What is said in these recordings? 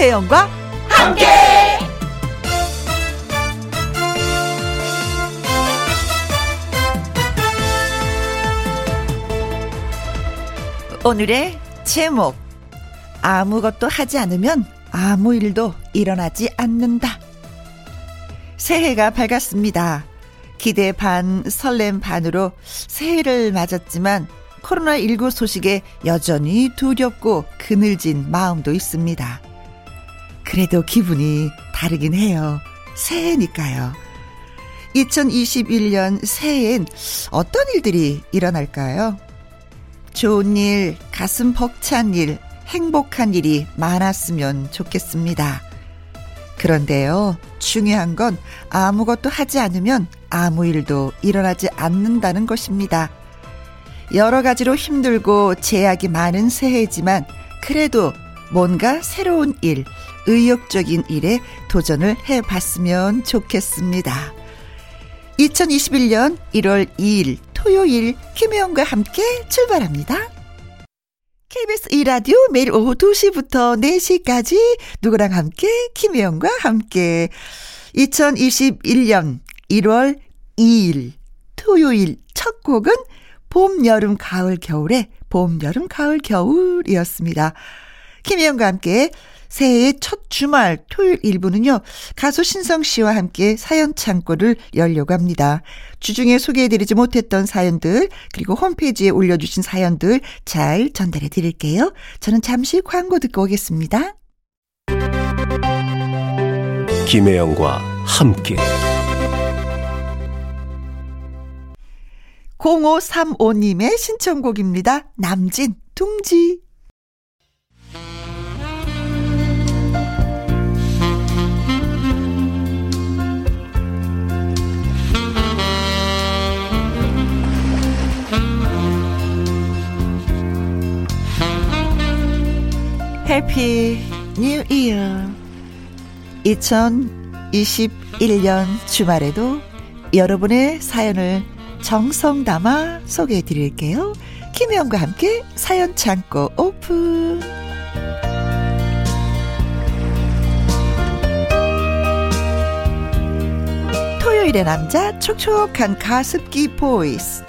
김혜영과 함께. 오늘의 제목 아무것도 하지 않으면 아무 일도 일어나지 않는다. 새해가 밝았습니다. 기대 반, 설렘 반으로 새해를 맞았지만 코로나19 소식에 여전히 두렵고 그늘진 마음도 있습니다. 그래도 기분이 다르긴 해요. 새해니까요. 2021년 새해엔 어떤 일들이 일어날까요? 좋은 일, 가슴 벅찬 일, 행복한 일이 많았으면 좋겠습니다. 그런데요, 중요한 건 아무것도 하지 않으면 아무 일도 일어나지 않는다는 것입니다. 여러 가지로 힘들고 제약이 많은 새해지만 그래도 뭔가 새로운 일, 의욕적인 일에 도전을 해 봤으면 좋겠습니다. 2021년 1월 2일 토요일 김혜영과 함께 출발합니다. KBS 2라디오 매일 오후 2시부터 4시까지 누구랑 함께 김혜영과 함께 2021년 1월 2일 토요일 첫 곡은 봄, 여름, 가을, 겨울의 봄, 여름, 가을, 겨울이었습니다. 김혜영과 함께 새해의 첫 주말 토요일 1부는요, 가수 신성 씨와 함께 사연 창고를 열려고 합니다. 주중에 소개해드리지 못했던 사연들, 그리고 홈페이지에 올려주신 사연들 잘 전달해 드릴게요. 저는 잠시 광고 듣고 오겠습니다. 김혜영과 함께. 0535님의 신청곡입니다. 남진, 둥지. 해피 뉴 이어 2021년 주말에도 여러분의 사연을 정성 담아 소개해 드릴게요. 김혜영과 함께 사연 창고 오픈. 토요일의 남자 촉촉한 가습기 보이스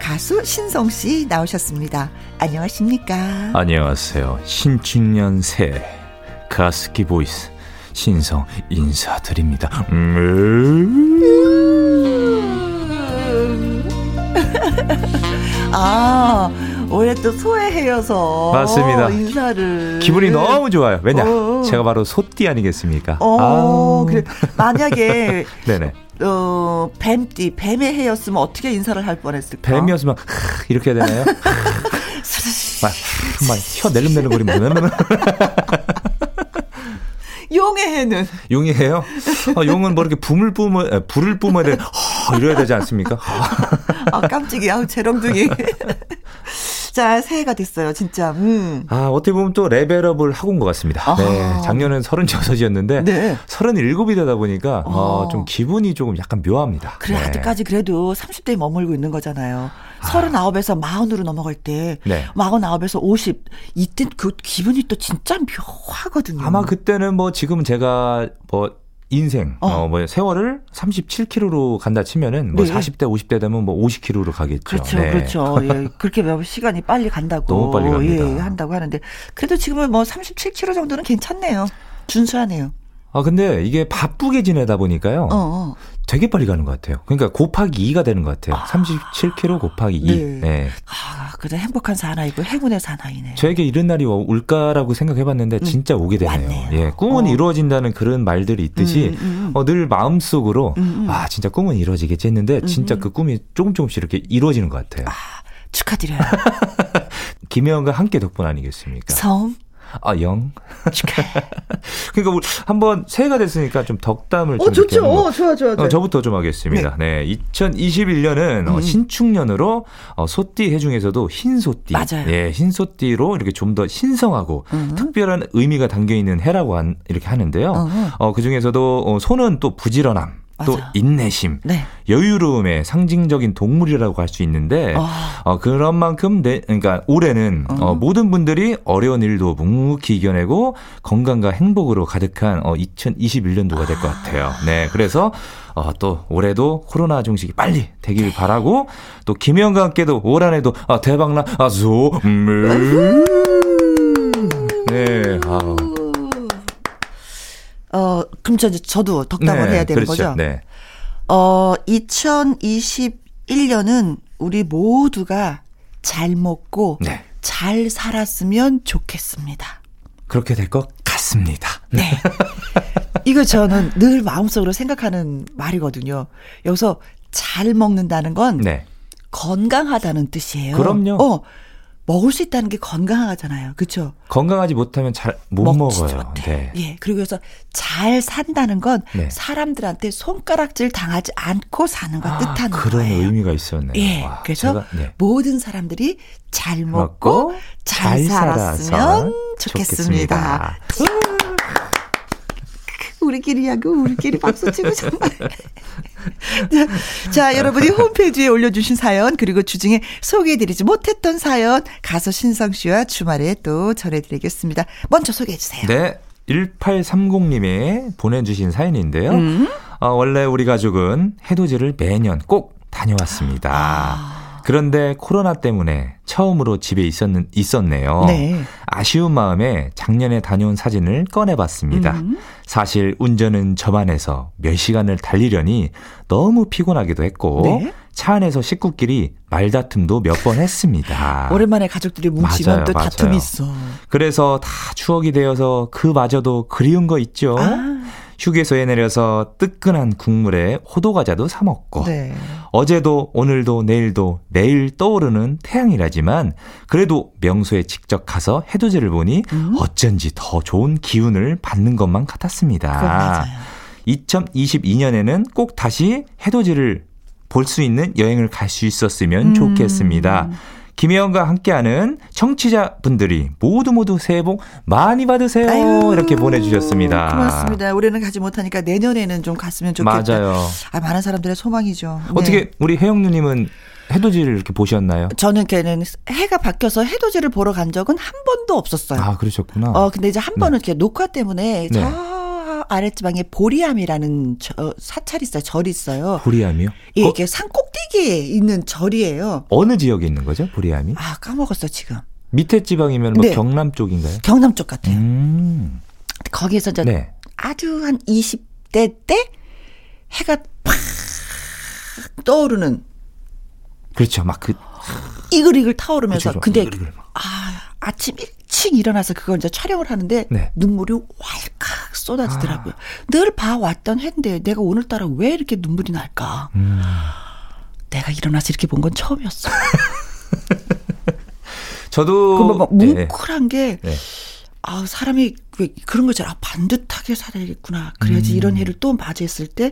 가수 신성 씨 나오셨습니다. 안녕하십니까? 안녕하세요. 신축년 새 가습기 보이스 신성 인사드립니다. 음~ 아, 올해 또 소외해여서. 맞습니다. 인사를. 기분이 너무 좋아요. 왜냐? 어. 제가 바로 소띠 아니겠습니까? 어, 아. 그래. 만약에. 네네. 어, 뱀띠, 뱀의 해였으면 어떻게 인사를 할 뻔했을까? 뱀이었으면, 이렇게 해야 되나요? 막, 막, 혀 낼름낼름거리면. 용의 해는? 용이 해요? 아, 용은 뭐 이렇게 붐을 뿜어, 아, 불을 뿜어야 돼. 허, 이래야 되지 않습니까? 아, 깜찍이. 아우, 재롱둥이. 자, 새해가 됐어요, 진짜. 음. 아, 어떻게 보면 또 레벨업을 하고 온 것 같습니다. 아하. 네. 작년엔 36이었는데, 네. 37이 되다 보니까, 어, 어. 좀 기분이 조금 약간 묘합니다. 그래, 네. 아직까지 그래도 30대에 머물고 있는 거잖아요. 39에서 40으로 넘어갈 때, 네. 49에서 50, 이때 그 기분이 또 진짜 묘하거든요. 아마 그때는 뭐 지금 제가 뭐 인생, 어. 어, 뭐 세월을 37km로 간다 치면은 뭐 네. 40대, 50대 되면 뭐 50km로 가겠죠. 그렇죠, 네. 그렇죠. 예, 그렇게 몇 시간이 빨리 간다고. 너무 빨리 갑니다. 예, 한다고 하는데. 그래도 지금은 뭐 37km 정도는 괜찮네요. 준수하네요. 아, 근데 이게 바쁘게 지내다 보니까요. 어, 어. 되게 빨리 가는 것 같아요. 그러니까 곱하기 2가 되는 것 같아요. 37km 곱하기 2. 네. 네. 아, 그래 행복한 사나이고 행운의 사나이네. 저에게 이런 날이 올까라고 생각해봤는데 진짜 오게 되네요. 음. 왔네요. 예, 꿈은 어. 이루어진다는 그런 말들이 있듯이 음, 음, 음. 어, 늘 마음속으로 음, 음. 아 진짜 꿈은 이루어지겠지 했는데 진짜 그 꿈이 조금 조금씩 이렇게 이루어지는 것 같아요. 축하드려요. 김혜영과 함께 덕분 아니겠습니까? 성 아 영. 그러니까 우리 한번 새해가 됐으니까 좀 덕담을 좀 어, 좋죠. 어, 좋아, 좋아, 좋아. 어, 저부터 좀 하겠습니다. 네. 2021년은 어, 음. 신축년으로 어, 소띠 해 중에서도 흰 소띠. 맞아요. 예, 흰 소띠로 이렇게 좀 더 신성하고 음. 특별한 의미가 담겨 있는 해라고 한, 이렇게 하는데요. 어. 어, 그 중에서도 어, 소는 또 부지런함. 또 맞아요. 인내심, 네. 여유로움의 상징적인 동물이라고 할 수 있는데 아. 어, 그런 만큼 내, 그러니까 올해는 어, 모든 분들이 어려운 일도 묵묵히 이겨내고 건강과 행복으로 가득한 어, 2021년도가 될 것 같아요. 네, 그래서 어, 또 올해도 코로나 종식이 빨리 되길 바라고 또 김혜영과 함께도 올 한해도 아, 대박나 아, 소물 네, 아, 어, 그럼 저, 저도 덕담을 네, 해야 되는 그렇죠. 거죠? 네. 어, 2021년은 우리 모두가 잘 먹고 네. 잘 살았으면 좋겠습니다. 그렇게 될 것 같습니다. 네. 이거 저는 늘 마음속으로 생각하는 말이거든요. 여기서 잘 먹는다는 건 네. 건강하다는 뜻이에요. 그럼요. 어, 먹을 수 있다는 게 건강하잖아요. 그렇죠? 건강하지 못하면 잘 못 먹어요. 못해. 네. 예. 그리고 그래서 잘 산다는 건 네. 사람들한테 손가락질 당하지 않고 사는 걸 아, 뜻하는 그런 거예요. 의미가 있었네요. 예. 와, 그래서 제가, 네. 모든 사람들이 잘 먹고 먹고 잘, 잘 살았으면 살아서 좋겠습니다. 우리끼리 하고 우리끼리 박수 치고 정말. 자, 자, 여러분이 홈페이지에 올려주신 사연 그리고 주중에 소개해드리지 못했던 사연 가수 신성 씨와 주말에 또 전해드리겠습니다. 먼저 소개해 주세요. 네. 1830님이 보내주신 사연인데요. 음? 어, 원래 우리 가족은 해돋이를 매년 꼭 다녀왔습니다. 아. 그런데 코로나 때문에 처음으로 집에 있었는, 있었네요. 네. 아쉬운 마음에 작년에 다녀온 사진을 꺼내봤습니다. 음. 사실 운전은 저만 해서 몇 시간을 달리려니 너무 피곤하기도 했고 네. 차 안에서 식구끼리 말다툼도 몇 번 했습니다. 오랜만에 가족들이 뭉치면 맞아요, 또 맞아요. 다툼이 있어. 그래서 다 추억이 되어서 그마저도 그리운 거 있죠. 아, 휴게소에 내려서 뜨끈한 국물에 호두과자도 사 먹고 네. 어제도 오늘도 내일도 매일 떠오르는 태양이라지만 그래도 명소에 직접 가서 해돋이를 보니 음? 어쩐지 더 좋은 기운을 받는 것만 같았습니다. 맞아요. 2022년에는 꼭 다시 해돋이를 볼 수 있는 여행을 갈 수 있었으면 음. 좋겠습니다. 김혜영과 함께하는 청취자분들이 모두 모두 새해 복 많이 받으세요. 아유, 이렇게 보내주셨습니다. 고맙습니다. 올해는 가지 못하니까 내년에는 좀 갔으면 좋겠다. 맞아요. 아, 많은 사람들의 소망이죠. 네. 어떻게 우리 혜영 누님은 해돋이를 이렇게 보셨나요? 저는 걔는 해가 바뀌어서 해돋이를 보러 간 적은 한 번도 없었어요. 아, 그러셨구나. 어, 근데 이제 한 번은 이렇게 녹화 때문에 네. 저 아랫지방에 보리암이라는 저, 사찰이 있어요. 절이 있어요. 보리암이요? 예, 거- 이게 산 꼭대기에 있는 절이에요. 어느 지역에 있는 거죠? 보리암이? 아, 까먹었어, 지금. 밑에 지방이면 뭐 네. 경남 쪽인가요? 경남 쪽 같아요. 음. 거기에서 이제 네. 아주 한 20대 때 해가 팍 떠오르는 그렇죠. 막 그, 이글이글 타오르면서 그쵸, 근데 이글이글 막. 아, 아침 일찍 일어나서 그걸 이제 촬영을 하는데 네. 눈물이 왈칵 쏟아지더라고요. 아. 늘 봐왔던 해인데 내가 오늘따라 왜 이렇게 눈물이 날까? 음. 내가 일어나서 이렇게 본 건 처음이었어. 저도. 그막 막 네. 뭉클한 게 네. 아, 사람이 왜 그런 거잖아. 아, 반듯하게 살아야겠구나. 그래야지 음. 이런 해를 또 맞이했을 때왜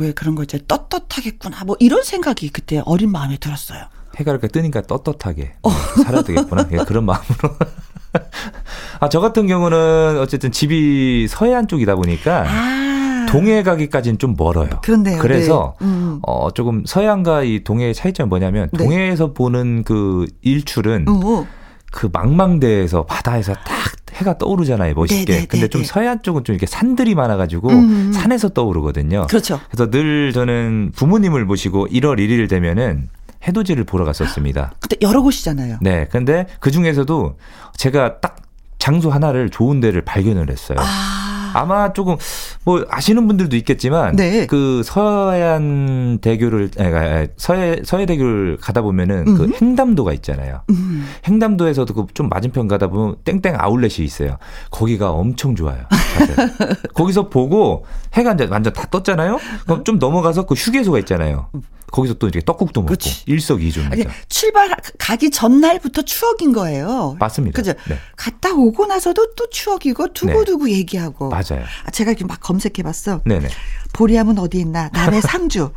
네. 그런 거 이제 떳떳하겠구나. 뭐 이런 생각이 그때 어린 마음에 들었어요. 해가 이렇게 뜨니까 떳떳하게 어. 네, 살아야 되겠구나. 예, 그런 마음으로. 아, 저 같은 경우는 어쨌든 집이 서해안 쪽이다 보니까 아. 동해 가기까지는 좀 멀어요. 그렇네요. 그래서 네. 음. 어, 조금 서해안과 이 동해의 차이점이 뭐냐면 네. 동해에서 보는 그 일출은 어. 그 망망대해에서 바다에서 딱 해가 떠오르잖아요, 멋있게. 네, 네, 근데 네, 좀 네. 서해안 쪽은 좀 이렇게 산들이 많아가지고 음. 산에서 떠오르거든요. 그렇죠. 그래서 늘 저는 부모님을 모시고 1월 1일 되면은 해돋이를 보러 갔었습니다. 근데 여러 곳이잖아요. 네. 근데 그 중에서도 제가 딱 장소 하나를 좋은 데를 발견을 했어요. 아. 아마 조금 뭐 아시는 분들도 있겠지만 네. 그 서해안 대교를 아니, 아니, 서해 서해 대교를 가다 보면은 그 음. 횡담도가 있잖아요. 음. 횡담도에서도 그 좀 맞은편 가다 보면 땡땡 아울렛이 있어요. 거기가 엄청 좋아요. 거기서 보고 해가 이제 완전 다 떴잖아요. 그럼 좀 넘어가서 그 휴게소가 있잖아요. 거기서 또 이렇게 떡국도 먹고 그치. 아니, 일석이조입니다. 출발 가기 전날부터 추억인 거예요. 맞습니다. 그죠? 네. 갔다 오고 나서도 또 추억이고 두고두고 얘기하고. 맞아요. 아, 제가 이렇게 막 검색해봤어. 네네. 보리암은 어디 있나? 남해 상주.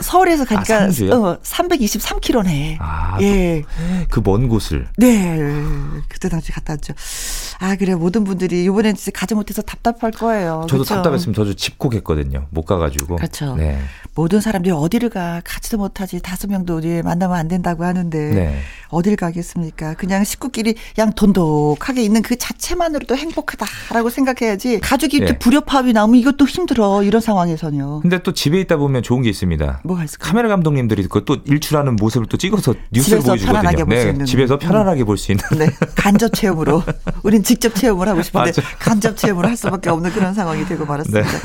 서울에서 가니까 아? 어, 323km네. 아, 예. 그 먼 곳을. 네. 그때 당시 갔다 왔죠. 아, 그래. 모든 분들이 이번엔 진짜 가지 못해서 답답할 거예요. 저도 그쵸? 답답했으면 저도 집콕했거든요. 못 가가지고. 그렇죠. 네. 모든 사람들이 어디를 가 가지도 못하지 다섯 명도 어디 만나면 안 된다고 하는데 네. 어딜 가겠습니까? 그냥 식구끼리 양 돈독하게 있는 그 자체만으로도 행복하다라고 생각해야지 가족이 네. 또 불협화음이 나오면 이것도 힘들어 이런 상황에서 는요. 근데 또 집에 있다 보면 좋은 게 있습니다. 뭐가 있을까? 카메라 감독님들이 그또 일출하는 모습을 또 찍어서 뉴스를 집에서 보여주거든요. 편안하게 볼수 네, 있는. 집에서 편안하게 볼 수 있는. 네, 간접 체험으로. 우린 직접 체험을 하고 싶은데 맞아. 간접 체험을 할 수밖에 없는 그런 상황이 되고 말았습니다. 네.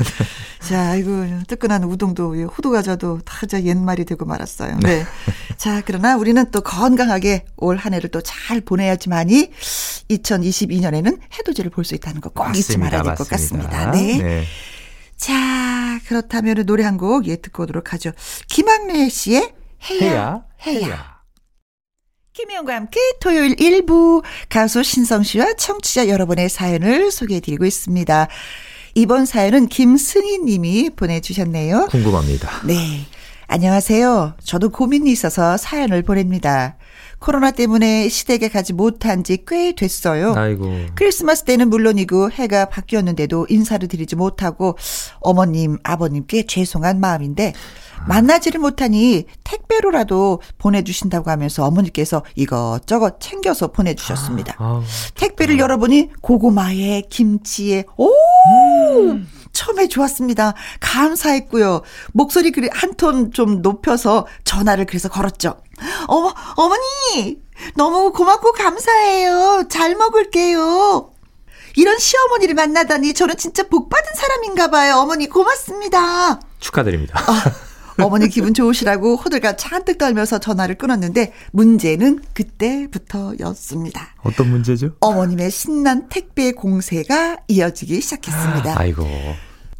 자, 아이고 뜨끈한 우동도 예, 호두 과자도 다저 옛말이 되고 말았어요. 네. 자, 그러나 우리는 또 건강하게 올 한 해를 또 잘 보내야지만이 2022년에는 해돋이를 볼 수 있다는 거 꼭 잊지 말아야 될 것 같습니다. 네. 네. 자, 그렇다면 노래 한 곡 예 듣고 오도록 하죠. 김학래 씨의 해야 해야. 해야. 김혜영과 함께 토요일 1부 가수 신성 씨와 청취자 여러분의 사연을 소개해 드리고 있습니다. 이번 사연은 김승희 님이 보내주셨네요. 궁금합니다. 네. 안녕하세요. 저도 고민이 있어서 사연을 보냅니다. 코로나 때문에 시댁에 가지 못한 지 꽤 됐어요. 아이고. 크리스마스 때는 물론이고 해가 바뀌었는데도 인사를 드리지 못하고 어머님, 아버님께 죄송한 마음인데 만나지를 못하니 택배로라도 보내주신다고 하면서 어머니께서 이것저것 챙겨서 보내주셨습니다. 아우. 택배를 열어보니 고구마에 김치에 오 처음에 좋았습니다. 감사했고요. 목소리 한 톤 좀 높여서 전화를 그래서 걸었죠. 어머 어머니 너무 고맙고 감사해요. 잘 먹을게요. 이런 시어머니를 만나다니 저는 진짜 복 받은 사람인가 봐요. 어머니 고맙습니다. 축하드립니다. 어머니 기분 좋으시라고 호들갑 잔뜩 떨면서 전화를 끊었는데 문제는 그때부터였습니다. 어떤 문제죠? 어머님의 신난 택배 공세가 이어지기 시작했습니다. 아이고.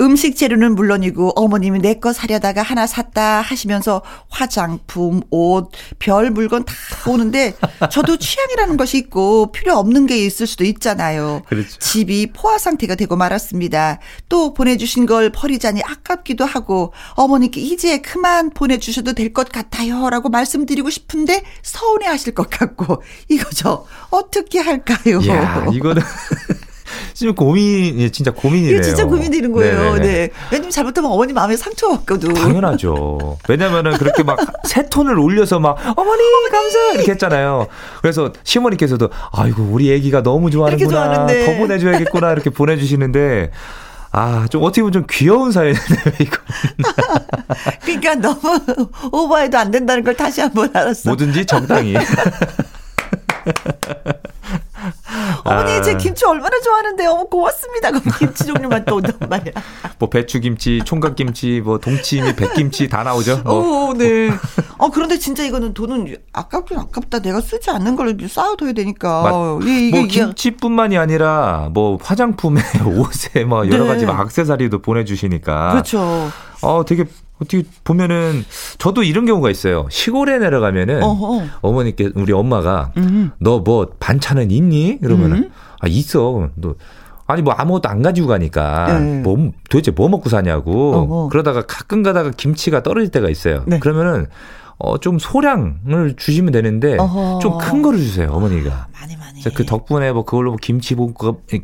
음식 재료는 물론이고 어머님이 내 거 사려다가 하나 샀다 하시면서 화장품, 옷, 별 물건 다 오는데 저도 취향이라는 것이 있고 필요 없는 게 있을 수도 있잖아요. 그렇죠. 집이 포화 상태가 되고 말았습니다. 또 보내주신 걸 버리자니 아깝기도 하고 어머니께 이제 그만 보내주셔도 될 것 같아요. 라고 말씀드리고 싶은데 서운해 하실 것 같고 이거죠. 어떻게 할까요? 야, 이거는 지금 고민, 예, 진짜 고민이네요. 이게 진짜 고민되는 거예요. 네네네. 네. 왜냐면 잘못하면 어머니 마음에 상처 받거든. 당연하죠. 왜냐면은 그렇게 막 세 톤을 올려서 막 어머니 감사 이렇게 했잖아요. 그래서 시어머니께서도 아이고 우리 애기가 너무 좋아하는구나. 더 보내줘야겠구나 이렇게 보내주시는데 아 좀 어떻게 보면 좀 귀여운 사연이네요 이거. 그러니까 너무 오버해도 안 된다는 걸 다시 한번 알았어. 뭐든지 적당히. 어머니 아. 제 김치 얼마나 좋아하는데 어머 고맙습니다. 그럼 김치 종류만 또 온단 말이야. 뭐 배추김치, 총각김치, 뭐 동치미, 백김치 다 나오죠. 뭐. 오, 네. 어 그런데 진짜 이거는 돈은 아깝긴 아깝다. 내가 쓰지 않는 걸 쌓아둬야 되니까. 맞- 예, 이게 뭐 이게 김치뿐만이 아니라 뭐 화장품에 옷에 뭐 여러 네. 가지 막 액세서리도 보내주시니까 그렇죠. 어 되게 어떻게 보면은 저도 이런 경우가 있어요. 시골에 내려가면은 어허. 어머니께 우리 엄마가 음. 너뭐 반찬은 있니? 그러면은 음. 아 있어. 너 아니 뭐 아무것도 안 가지고 가니까 네. 뭐 도대체 뭐 먹고 사냐고 어허. 그러다가 가끔 가다가 김치가 떨어질 때가 있어요. 네. 그러면은 어 좀 소량을 주시면 되는데. 좀 큰 거를 주세요 어머니가. 많이 많이. 그 덕분에 뭐 그걸로 뭐 김치 볶음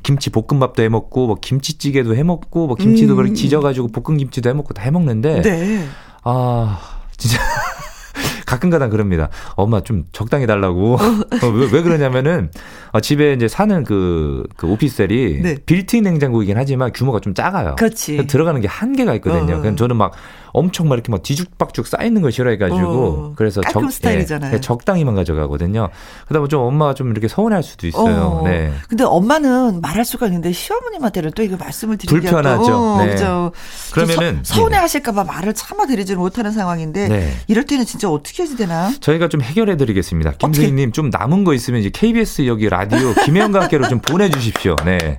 김치 볶음밥도 해 먹고 뭐 김치찌개도 해 먹고 뭐 김치도 음. 그렇게 지져 가지고 볶은 김치도 해 먹고 다 해 먹는데 네. 아 진짜 가끔 가다 그럽니다. 엄마 좀 적당히 달라고. 어, 왜, 왜 그러냐면은 어, 집에 이제 사는 그, 그 오피스텔이 네. 빌트인 냉장고이긴 하지만 규모가 좀 작아요. 그렇지. 들어가는 게 한계가 있거든요. 어. 그냥 저는 막 엄청 막 이렇게 막 뒤죽박죽 쌓이는 걸 싫어해가지고 어. 그래서 깔끔 스타일이잖아요. 예, 적당히만 가져가거든요. 그러다 보면 좀 엄마가 좀 이렇게 서운할 수도 있어요. 어. 네. 근데 엄마는 말할 수가 있는데 시어머님한테는 또 이거 말씀을 드리기가 불편하죠. 또, 어, 네. 그죠. 그러면은 서, 서운해 하실까봐 말을 참아 드리지는 못하는 상황인데 네. 이럴 때는 진짜 어떻게 해야 되나? 저희가 좀 해결해 드리겠습니다. 김수희님 좀 남은 거 있으면 이제 KBS 여기 라디오 김혜영과 함께로 좀 보내주십시오. 네.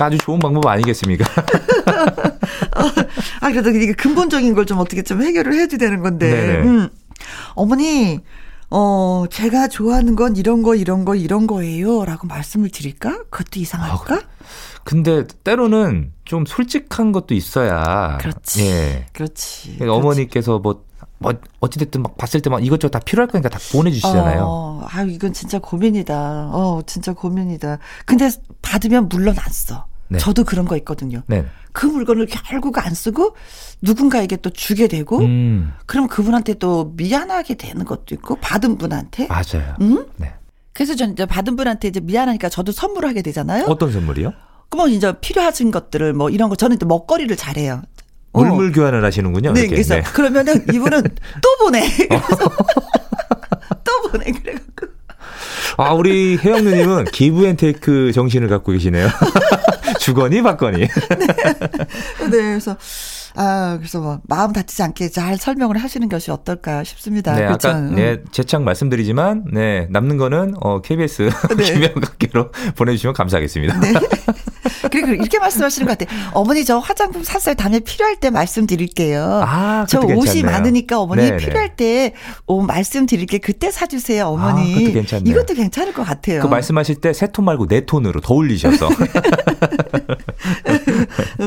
아주 좋은 방법 아니겠습니까? 아 그래도 이게 근본적인 걸 좀 어떻게 좀 해결을 해야지 되는 건데. 네네. 음. 어머니, 어 제가 좋아하는 건 이런 거 이런 거 이런 거예요 라고 말씀을 드릴까? 그것도 이상할까? 근데 때로는 좀 솔직한 것도 있어야. 그렇지. 예. 그렇지. 그러니까 어머니께서 뭐 뭐 어찌됐든 막 봤을 때 막 이것저것 다 필요할 거니까 다 보내주시잖아요. 어, 아 이건 진짜 고민이다. 어 진짜 고민이다. 근데 받으면 물론 안 써. 네. 저도 그런 거 있거든요. 네. 그 물건을 결국 안 쓰고 누군가에게 또 주게 되고 음. 그럼 그분한테 또 미안하게 되는 것도 있고 받은 분한테 맞아요. 음? 네. 그래서 저는 이제 받은 분한테 이제 미안하니까 저도 선물하게 되잖아요. 어떤 선물이요? 그뭐 이제 필요하신 것들을 뭐 이런 거 저는 또 먹거리를 잘해요. 물물 어. 교환을 하시는군요. 네, 이렇게. 그래서 네. 그러면은 이분은 또 보내. 또 보내. 그래갖고. 아, 우리 혜영 누님은 give and take 정신을 갖고 계시네요. 주거니 받거니. 네. 네, 그래서 아, 그래서 뭐 마음 다치지 않게 잘 설명을 하시는 것이 어떨까 싶습니다. 네, 그렇죠? 아까 네, 재창 말씀드리지만 네, 남는 거는 어 KBS 네. 김영각께로 보내 주시면 감사하겠습니다. 네. 그리고 이렇게 말씀하시는 것 같아요. 어머니 저 화장품 샀어요. 다음에 필요할 때 말씀드릴게요. 아, 저 옷이 괜찮네요. 많으니까 어머니 네네. 필요할 때옷 말씀드릴게 그때 사주세요, 어머니. 아, 그것도 괜찮네요. 이것도 괜찮을 것 같아요. 그 말씀하실 때 세 톤 말고 네 톤으로 더 올리셔서.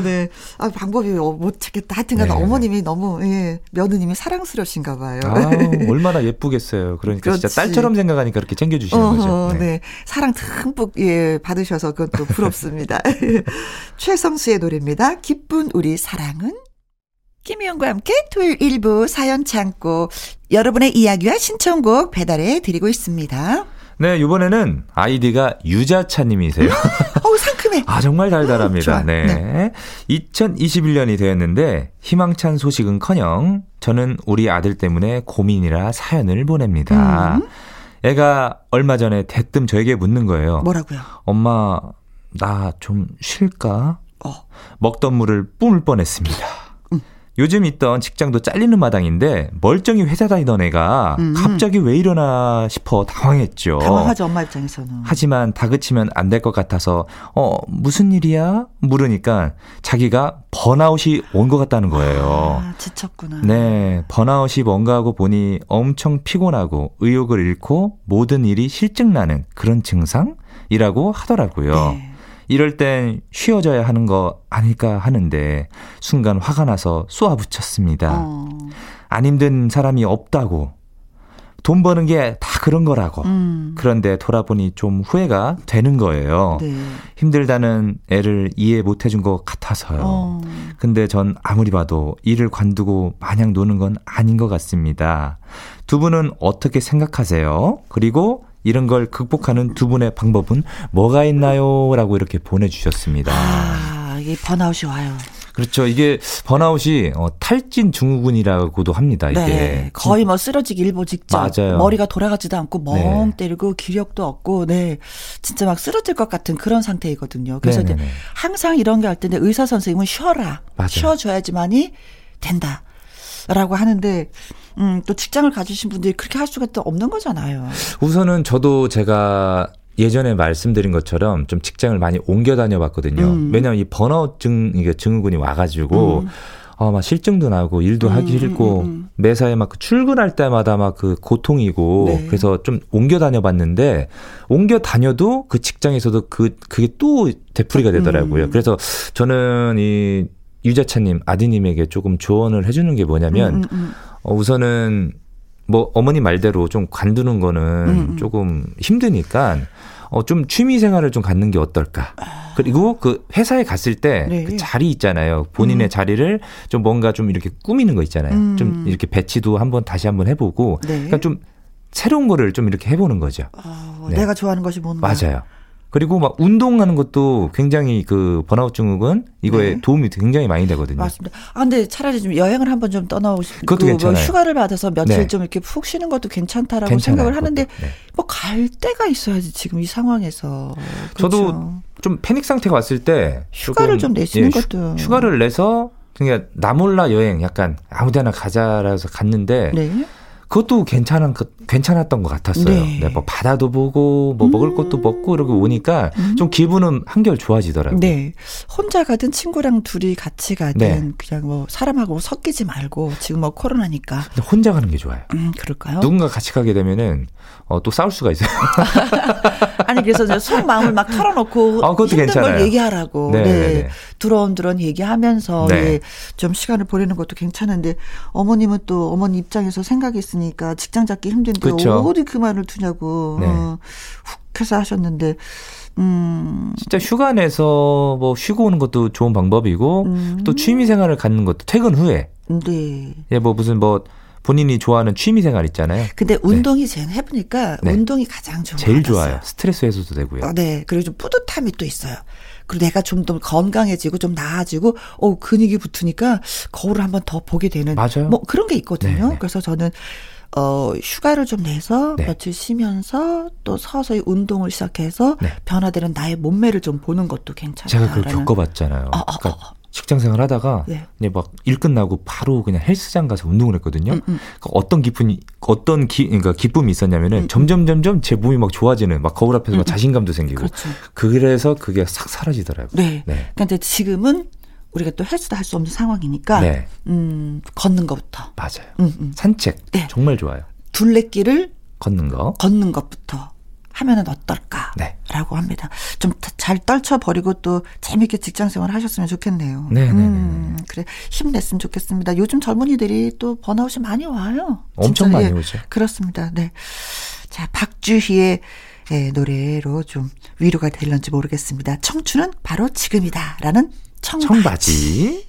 네. 아, 방법이 못 찾겠다. 하여튼간 네. 어머님이 너무, 예, 며느님이 사랑스러우신가 봐요. 아, 얼마나 예쁘겠어요. 그러니까 그렇지. 진짜 딸처럼 생각하니까 그렇게 챙겨주시는 어허, 거죠. 네. 네. 사랑 듬뿍, 예, 받으셔서 그것도 부럽습니다. 최성수의 노래입니다. 기쁜 우리 사랑은? 김희영과 함께 토요일 일부 사연 창고 여러분의 이야기와 신청곡 배달해 드리고 있습니다. 네, 이번에는 아이디가 유자차님이세요. 어우, 상큼해. 아, 정말 달달합니다. 음, 네. 네. 2021년이 되었는데, 희망찬 소식은 커녕, 저는 우리 아들 때문에 고민이라 사연을 보냅니다. 음. 애가 얼마 전에 대뜸 저에게 묻는 거예요. 뭐라고요? 엄마, 나 좀 쉴까? 어. 먹던 물을 뿜을 뻔했습니다. 요즘 있던 직장도 잘리는 마당인데 멀쩡히 회사 다니던 애가 음. 갑자기 왜 이러나 싶어 당황했죠. 당황하죠 엄마 입장에서는. 하지만 다그치면 안 될 것 같아서 어 무슨 일이야 물으니까 자기가 번아웃이 온 것 같다는 거예요. 아, 지쳤구나. 네, 번아웃이 뭔가 하고 보니 엄청 피곤하고 의욕을 잃고 모든 일이 실증나는 그런 증상이라고 하더라고요. 네. 이럴 땐 쉬어져야 하는 거 아닐까 하는데 순간 화가 나서 쏘아붙였습니다. 어. 안 힘든 사람이 없다고. 돈 버는 게 다 그런 거라고. 음. 그런데 돌아보니 좀 후회가 되는 거예요. 네. 힘들다는 애를 이해 못 해준 것 같아서요. 어. 근데 전 아무리 봐도 일을 관두고 마냥 노는 건 아닌 것 같습니다. 두 분은 어떻게 생각하세요? 그리고 이런 걸 극복하는 두 분의 방법은 뭐가 있나요? 라고 이렇게 보내주셨습니다. 아, 이게 번아웃이 와요. 그렇죠. 이게 번아웃이 어, 탈진 증후군이라고도 합니다. 이게 네, 거의 뭐 쓰러지기 일보 직전. 맞아요. 머리가 돌아가지도 않고 멍 네. 때리고 기력도 없고, 네, 진짜 막 쓰러질 것 같은 그런 상태이거든요. 그래서 이제 항상 이런 게 할 때는 의사 선생님은 쉬어라, 맞아요. 쉬어줘야지만이 된다. 라고 하는데, 음, 또 직장을 가지신 분들이 그렇게 할 수가 또 없는 거잖아요. 우선은 저도 제가 예전에 말씀드린 것처럼 좀 직장을 많이 옮겨 다녀 봤거든요. 음. 왜냐하면 이 번아웃 증, 이게 증후군이 와가지고, 음. 어, 막 실증도 나고, 일도 하기 음, 싫고, 음, 음. 매사에 막 그 출근할 때마다 막 그 고통이고, 네. 그래서 좀 옮겨 다녀 봤는데, 옮겨 다녀도 그 직장에서도 그, 그게 또 되풀이가 되더라고요. 음. 그래서 저는 이 유자차님, 아디님에게 조금 조언을 해주는 게 뭐냐면, 음, 음, 음. 어, 우선은 뭐 어머니 말대로 좀 관두는 거는 음, 조금 힘드니까 어, 좀 취미 생활을 좀 갖는 게 어떨까. 아. 그리고 그 회사에 갔을 때그 네. 그 자리 있잖아요. 본인의 음. 자리를 좀 뭔가 좀 이렇게 꾸미는 거 있잖아요. 음. 좀 이렇게 배치도 한번 다시 한번 해보고. 네. 그러니까 좀 새로운 거를 좀 이렇게 해보는 거죠. 어, 네. 내가 좋아하는 것이 뭔가. 맞아요. 그리고 막 운동하는 것도 굉장히 그 번아웃 증후군 이거에 네. 도움이 굉장히 많이 되거든요. 맞습니다. 아 근데 차라리 좀 여행을 한번 좀 떠나오시 그것도 그 괜찮아요. 뭐 휴가를 받아서 며칠 네. 좀 이렇게 푹 쉬는 것도 괜찮다라고 괜찮아요. 생각을 하는데 네. 뭐갈 때가 있어야지 지금 이 상황에서. 그렇죠. 저도 좀 패닉 상태가 왔을 때 휴가를 좀 내시는 예, 것도 휴가를 내서 그냥 나 몰라 여행 약간 아무데나 가자라서 갔는데 네. 그것도 괜찮은 것 괜찮았던 것 같았어요. 네. 네, 뭐 바다도 보고 뭐 음. 먹을 것도 먹고 이러고 오니까 음. 좀 기분은 한결 좋아지더라고요. 네. 혼자 가든 친구랑 둘이 같이 가든 네. 그냥 뭐 사람하고 섞이지 말고 지금 뭐 코로나니까. 혼자 가는 게 좋아요. 음, 그럴까요? 누군가 같이 가게 되면은 어, 또 싸울 수가 있어요. 아니 그래서 이제 속 마음을 막 털어놓고 아, 힘든 괜찮아요. 걸 얘기하라고. 네. 네. 두런두런 얘기하면서 네. 예, 좀 시간을 보내는 것도 괜찮은데 어머님은 또 어머니 입장에서 생각이 있으니까 직장 잡기 힘든 데 그쵸. 어디 그 말을 두냐고 네. 어, 훅 해서 하셨는데 음. 진짜 휴가 내서 뭐 쉬고 오는 것도 좋은 방법이고 음. 또 취미 생활을 갖는 것도 퇴근 후에 네. 예, 뭐 무슨 뭐 본인이 좋아하는 취미 생활 있잖아요. 근데 네. 운동이 네. 제가 해보니까 네. 운동이 가장 좋은 제일 좋아요. 스트레스 해소도 되고요. 어, 네. 그리고 좀 뿌듯함이 또 있어요. 그리고 내가 좀 더 건강해지고 좀 나아지고 어 근육이 붙으니까 거울을 한번 더 보게 되는 맞아요. 뭐 그런 게 있거든요. 네네. 네. 그래서 저는 어, 휴가를 좀 내서 네. 며칠 쉬면서 또 서서히 운동을 시작해서 네. 변화되는 나의 몸매를 좀 보는 것도 괜찮다. 제가 그걸 겪어봤잖아요. 어, 어, 그러니까 어, 직장 생활 하다가 네. 이제 막일 끝나고 바로 그냥 헬스장 가서 운동을 했거든요. 음, 음. 그러니까 어떤 기쁨이 어떤 기 그러니까 기쁨이 있었냐면은 음, 음. 점점 점점 제 몸이 막 좋아지는 막 거울 앞에서 막 음, 음. 자신감도 생기고 그렇죠. 그래서 그게 싹 사라지더라고요. 네. 네. 그러니까 지금은 우리가 또 헬스도 할 수 없는 상황이니까 네. 음, 걷는 것부터 맞아요. 음, 음. 산책 네. 정말 좋아요. 둘레길을 걷는 거 걷는 것부터 하면은 어떨까라고 네. 합니다. 좀 잘 떨쳐 버리고 또 재밌게 직장 생활 하셨으면 좋겠네요. 네, 네, 네, 음, 그래 힘냈으면 좋겠습니다. 요즘 젊은이들이 또 번아웃이 많이 와요. 엄청 많이 예, 오죠. 그렇습니다. 네. 자 박주희의 예, 노래로 좀 위로가 될런지 모르겠습니다. 청춘은 바로 지금이다라는 청바지. 청바지.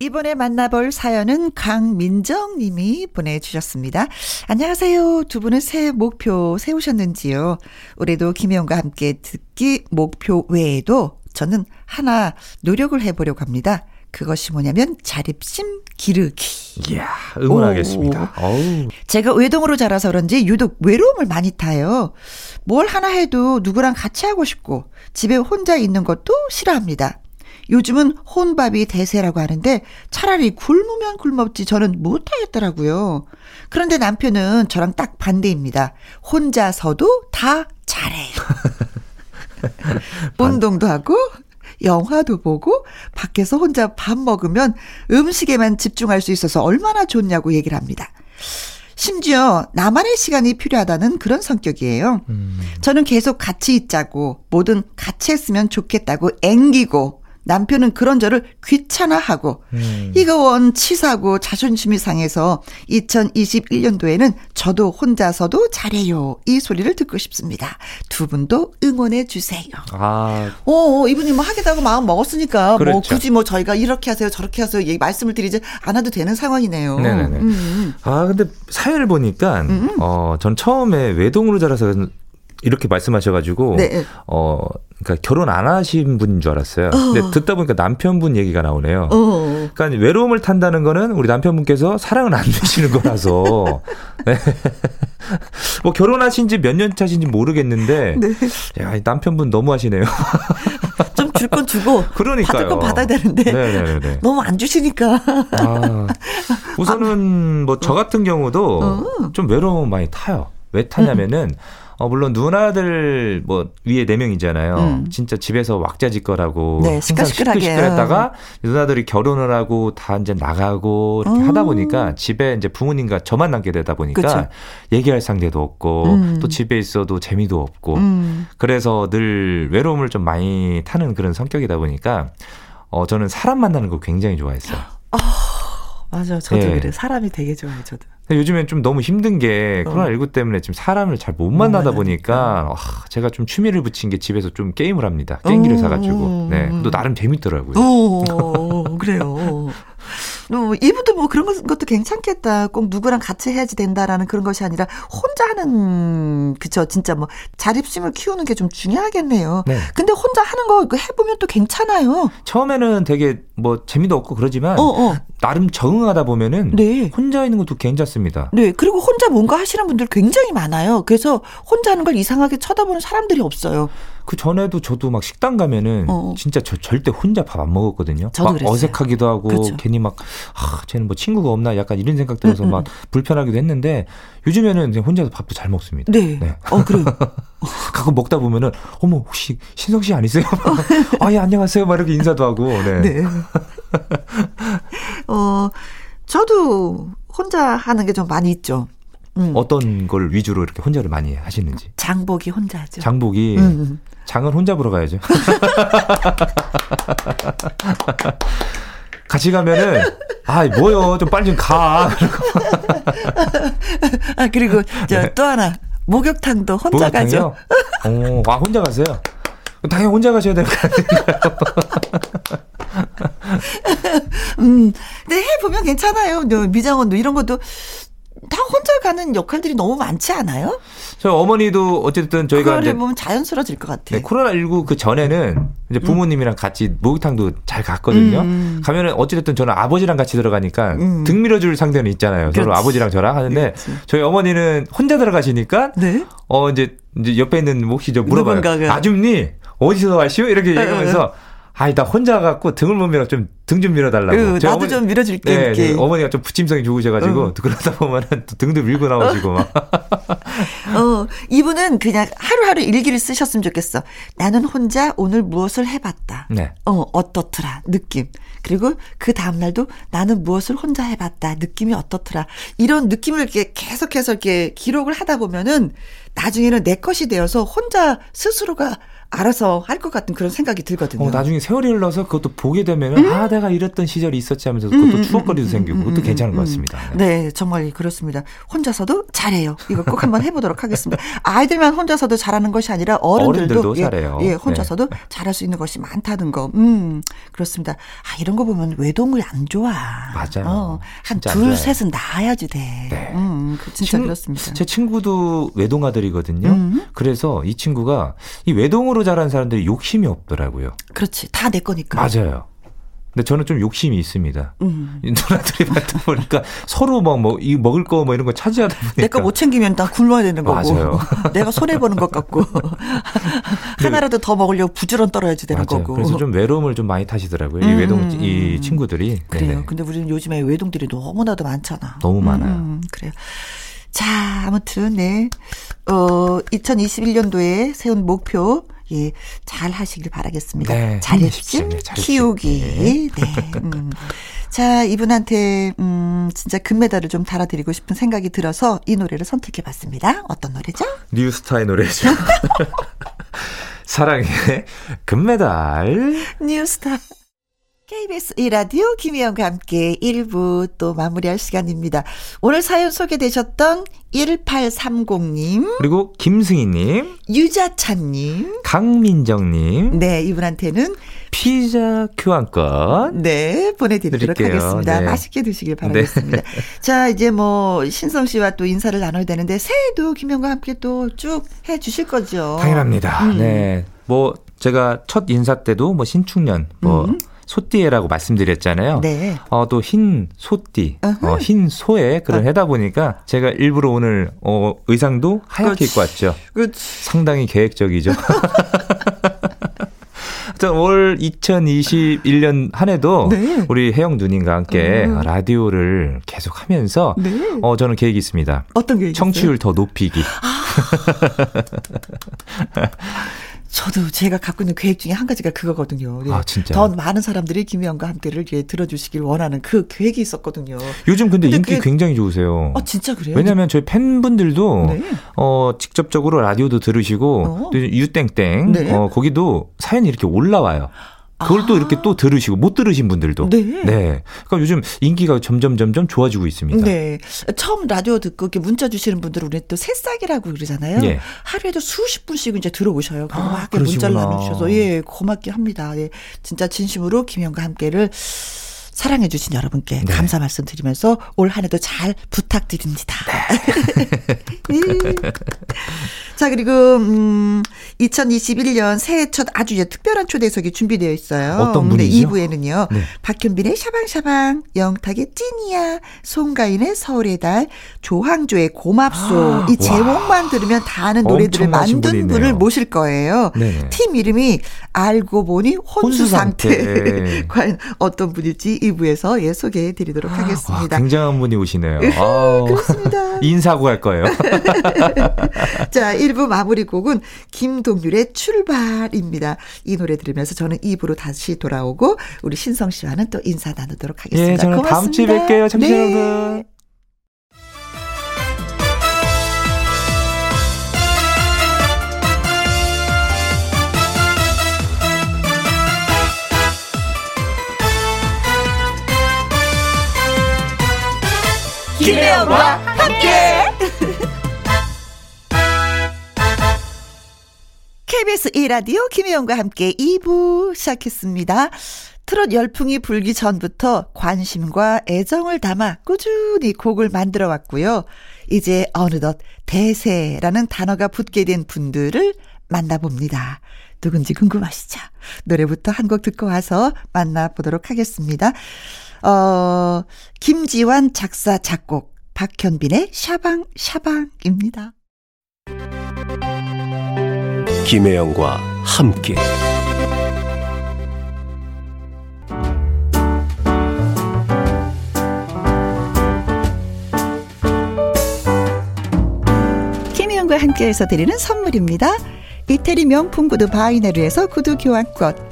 이번에 만나볼 사연은 강민정 님이 보내주셨습니다. 안녕하세요. 두 분은 새 목표 세우셨는지요? 올해도 김혜영과 함께 듣기 목표 외에도 저는 하나 노력을 해보려고 합니다. 그것이 뭐냐면 자립심 기르기. 이야, 응원하겠습니다. 오. 제가 외동으로 자라서 그런지 유독 외로움을 많이 타요. 뭘 하나 해도 누구랑 같이 하고 싶고 집에 혼자 있는 것도 싫어합니다. 요즘은 혼밥이 대세라고 하는데 차라리 굶으면 굶었지 저는 못하겠더라고요. 그런데 남편은 저랑 딱 반대입니다. 혼자서도 다 잘해요. 운동도 하고 영화도 보고 밖에서 혼자 밥 먹으면 음식에만 집중할 수 있어서 얼마나 좋냐고 얘기를 합니다. 심지어 나만의 시간이 필요하다는 그런 성격이에요. 음. 저는 계속 같이 있자고 뭐든 같이 했으면 좋겠다고 앵기고 남편은 그런 저를 귀찮아하고 음. 이거 원 치사고 자존심이 상해서 2021년도에는 저도 혼자서도 잘해요 이 소리를 듣고 싶습니다. 두 분도 응원해 주세요. 아, 오 어, 이분이 뭐 하겠다고 마음 먹었으니까 뭐 그렇죠. 뭐 굳이 뭐 저희가 이렇게 하세요 저렇게 하세요 얘기 말씀을 드리지 않아도 되는 상황이네요. 네네네. 음. 아 근데 사연을 보니까 음. 어전 처음에 외동으로 자라서 이렇게 말씀하셔가지고 네. 어 그러니까 결혼 안 하신 분인 줄 알았어요. 어. 근데 듣다 보니까 남편분 얘기가 나오네요. 어. 그러니까 외로움을 탄다는 거는 우리 남편분께서 사랑을 안 주시는 거라서. 네. 뭐 결혼하신 지 몇 년 차신지 모르겠는데 네. 야, 남편분 너무 하시네요. 좀 줄 건 주고 그러니까요. 받을 건 받아야 되는데 네네네. 너무 안 주시니까. 아, 우선은 뭐 저 같은 경우도 어. 좀 외로움 많이 타요. 왜 타냐면은 음. 어, 물론 누나들 뭐 위에 네 명이잖아요. 음. 진짜 집에서 왁자지 거라고 네, 항상 시끌시끌했다가 누나들이 결혼을 하고 다 이제 나가고 이렇게 음. 하다 보니까 집에 이제 부모님과 저만 남게 되다 보니까 그쵸. 얘기할 상대도 없고 음. 또 집에 있어도 재미도 없고 음. 그래서 늘 외로움을 좀 많이 타는 그런 성격이다 보니까 어 저는 사람 만나는 거 굉장히 좋아했어요. 아, 맞아. 저도 네. 그래. 사람이 되게 좋아요. 저도. 요즘엔 좀 너무 힘든 게 어. 코로나19 때문에 지금 사람을 잘 못 만나다 보니까 아, 제가 좀 취미를 붙인 게 집에서 좀 게임을 합니다. 게임기를 어. 사가지고. 네. 또 나름 재밌더라고요. 오, 그래요. 뭐 이분도 뭐 그런 것도 괜찮겠다. 꼭 누구랑 같이 해야지 된다라는 그런 것이 아니라 혼자 하는 그쵸 진짜 뭐 자립심을 키우는 게 좀 중요하겠네요. 네. 근데 혼자 하는 거 해보면 또 괜찮아요. 처음에는 되게 뭐 재미도 없고 그러지만 어, 어. 나름 적응하다 보면은 네. 혼자 있는 것도 괜찮습니다. 네. 그리고 혼자 뭔가 하시는 분들 굉장히 많아요. 그래서 혼자 하는 걸 이상하게 쳐다보는 사람들이 없어요. 그 전에도 저도 막 식당 가면은 어. 진짜 저 절대 혼자 밥 안 먹었거든요. 막 그랬어요. 어색하기도 하고 그렇죠. 괜히 막 아, 쟤는 뭐 친구가 없나 약간 이런 생각 들어서 음, 음. 막 불편하기도 했는데 요즘에는 혼자서 밥도 잘 먹습니다. 네. 네. 어, 그래요. 가끔 먹다 보면은 어머 혹시 신성 씨 아니세요? 아, 예, 안녕하세요. 막 이렇게 인사도 하고. 네. 네. 어, 저도 혼자 하는 게 좀 많이 있죠. 음. 어떤 걸 위주로 이렇게 혼자를 많이 하시는지. 장보기 혼자 하죠. 장보기. 음. 음. 장은 혼자 보러 가야죠. 같이 가면은 아 뭐요 좀 빨리 좀 가. 아 그리고 저또 네. 하나 목욕탕도 혼자 목욕탕이요? 가죠. 어, 아 혼자 가세요. 당연히 혼자 가셔야 될 거 아닌가요? 음, 근데 해 보면 괜찮아요. 미장원도 이런 것도 다 혼자 가는 역할들이 너무 많지 않아요? 저 어머니도 어쨌든 저희가 이제 보면 자연스러워질 것 같아요. 네, 코로나 19 그 전에는 이제 음. 부모님이랑 같이 목욕탕도 잘 갔거든요. 음. 가면은 어쨌든 저는 아버지랑 같이 들어가니까 음. 등 밀어줄 상대는 있잖아요. 그렇지. 서로 아버지랑 저랑 하는데 그렇지. 저희 어머니는 혼자 들어가시니까 네? 어 이제 이제 옆에 있는 혹시 저 물어봐요. 아줌니 어디서 왔시오? 이렇게 얘기하면서 아이, 나 혼자 갖고 등을 못 밀어 좀 등 좀 밀어달라고. 으, 나도 어머니, 좀 밀어줄게. 네, 네, 어머니가 좀 부침성이 좋으셔가지고 응. 그러다 보면은 또 등도 밀고 나오시고 막. 어, 이분은 그냥 하루하루 일기를 쓰셨으면 좋겠어. 나는 혼자 오늘 무엇을 해봤다. 네. 어, 어떻더라 느낌. 그리고 그 다음 날도 나는 무엇을 혼자 해봤다. 느낌이 어떻더라. 이런 느낌을 이렇게 계속해서 이렇게 기록을 하다 보면은 나중에는 내 것이 되어서 혼자 스스로가 알아서 할 것 같은 그런 생각이 들거든요. 어, 나중에 세월이 흘러서 그것도 보게 되면 음? 아 내가 이랬던 시절이 있었지 하면서 그것도 음, 음 추억거리도 음, 생기고 음, 그것도 괜찮은 것 같습니다. 네. 네. 정말 그렇습니다. 혼자서도 잘해요. 이거 꼭 한번 해보도록 하겠습니다. 아이들만 혼자서도 잘하는 것이 아니라 어른들도, 어른들도 예, 잘해요. 예, 혼자서도 네. 잘할 수 있는 것이 많다는 거. 음 그렇습니다. 아 이런 거 보면 외동을 안 좋아. 맞아요. 어, 한둘 셋은 낳아야지 돼. 네. 음그 진짜 친, 그렇습니다. 제 친구도 외동 아들이거든요. 그래서 이 친구가 이 외동으로 자란 사람들이 욕심이 없더라고요. 그렇지. 다 내 거니까. 맞아요. 근데 저는 좀 욕심이 있습니다. 음. 누나들이 받다 보니까 서로 막 뭐, 이 먹을 거 뭐 이런 거 차지하다 보니까. 내 거 못 챙기면 다 굶어야 되는 거고. 맞아요. 내가 손해 보는 것 같고. 하나라도 더 먹으려고 부지런 떨어야지 되는 맞아요. 거고. 그래서 좀 외로움을 좀 많이 타시더라고요. 음. 이 외동, 이 친구들이. 그래요. 네네. 근데 우리는 요즘에 외동들이 너무나도 많잖아. 너무 많아요. 음, 그래요. 자, 아무튼, 네. 어, 2021년도에 세운 목표, 예, 잘 하시길 바라겠습니다. 네, 잘했지? 네, 키우기. 네. 네. 음. 자, 이분한테, 음, 진짜 금메달을 좀 달아드리고 싶은 생각이 들어서 이 노래를 선택해 봤습니다. 어떤 노래죠? 뉴스타의 노래죠. 사랑의 금메달. 뉴스타. KBS 이라디오 김희영과 함께 1부 또 마무리할 시간입니다. 오늘 사연 소개되셨던 1830님. 그리고 김승희님. 유자찬님. 강민정님. 네, 이분한테는 피자 교환권. 네, 보내드리도록 드릴게요. 하겠습니다. 네. 맛있게 드시길 바라겠습니다. 네. 자, 이제 뭐, 신성 씨와 또 인사를 나눠야 되는데, 새해도 김영과 함께 또 쭉 해 주실 거죠. 당연합니다. 음. 네. 뭐, 제가 첫 인사 때도 뭐, 신축년, 뭐, 음. 소띠에라고 말씀드렸잖아요. 네. 어, 또 흰 소띠, 어, 흰 소에 그런 어. 해다 보니까 제가 일부러 오늘 어, 의상도 하얗게 입고 왔죠. 그렇지. 상당히 계획적이죠. 올 2021년 한 해도 네. 우리 혜영 누님과 함께 음. 라디오를 계속 하면서 네. 어 저는 계획이 있습니다. 어떤 계획이 청취율 더 높이기. 아. 저도 제가 갖고 있는 계획 중에 한 가지가 그거거든요. 네. 아, 진짜. 더 많은 사람들이 김혜영과 함께를 예, 들어주시길 원하는 그 계획이 있었거든요. 요즘 근데, 근데 인기 그 굉장히 좋으세요. 아, 진짜 그래요? 왜냐면 저희 팬분들도 네. 어, 직접적으로 라디오도 들으시고 어. 또 유땡땡 네. 어, 거기도 사연이 이렇게 올라와요. 그걸 아. 또 이렇게 또 들으시고 못 들으신 분들도. 네. 네. 그러니까 요즘 인기가 점점 점점 좋아지고 있습니다. 네. 처음 라디오 듣고 이렇게 문자 주시는 분들은 우리 또 새싹이라고 그러잖아요. 예. 하루에도 수십 분씩 이제 들어오셔요. 그리고 아, 막 문자를 나누셔서 예, 고맙게 합니다. 예. 진짜 진심으로 김영과 함께를 사랑해주신 여러분께 네. 감사 말씀 드리면서 올 한 해도 잘 부탁드립니다. 네. 자, 그리고, 음, 2021년 새해 첫 아주 특별한 초대석이 준비되어 있어요. 어떤 분이죠? 2부에는요. 네. 박현빈의 샤방샤방, 영탁의 찐이야, 송가인의 서울의 달, 조항조의 고맙소. 아, 이 제목만 들으면 다 아는 노래들을 만든 분이네요. 분을 모실 거예요. 네. 팀 이름이 알고 보니 혼수, 상태. 과연 어떤 분일지 2부에서 예, 소개해 드리도록 하겠습니다. 와, 굉장한 분이 오시네요. 그렇습니다. 인사하고 갈 거예요. 자, 1부 마무리 곡은 김동률의 출발입니다. 이 노래 들으면서 저는 2부로 다시 돌아오고 우리 신성 씨와는 또 인사 나누도록 하겠습니다. 예, 저는 고맙습니다. 다음 주에 뵐게요. 청취자 네. 여러분. 김혜영과 함께. KBS 1라디오 김혜영과 함께 2부 시작했습니다. 트롯 열풍이 불기 전부터 관심과 애정을 담아 꾸준히 곡을 만들어 왔고요. 이제 어느덧 대세라는 단어가 붙게 된 분들을 만나봅니다. 누군지 궁금하시죠? 노래부터 한 곡 듣고 와서 만나보도록 하겠습니다. 어, 김지환 작사, 작곡, 박현빈의 샤방, 샤방입니다. 김혜영과 함께 김혜영과 함께해서 드리는 선물입니다. 이태리 명품 구두 바이네르에서 구두 교환권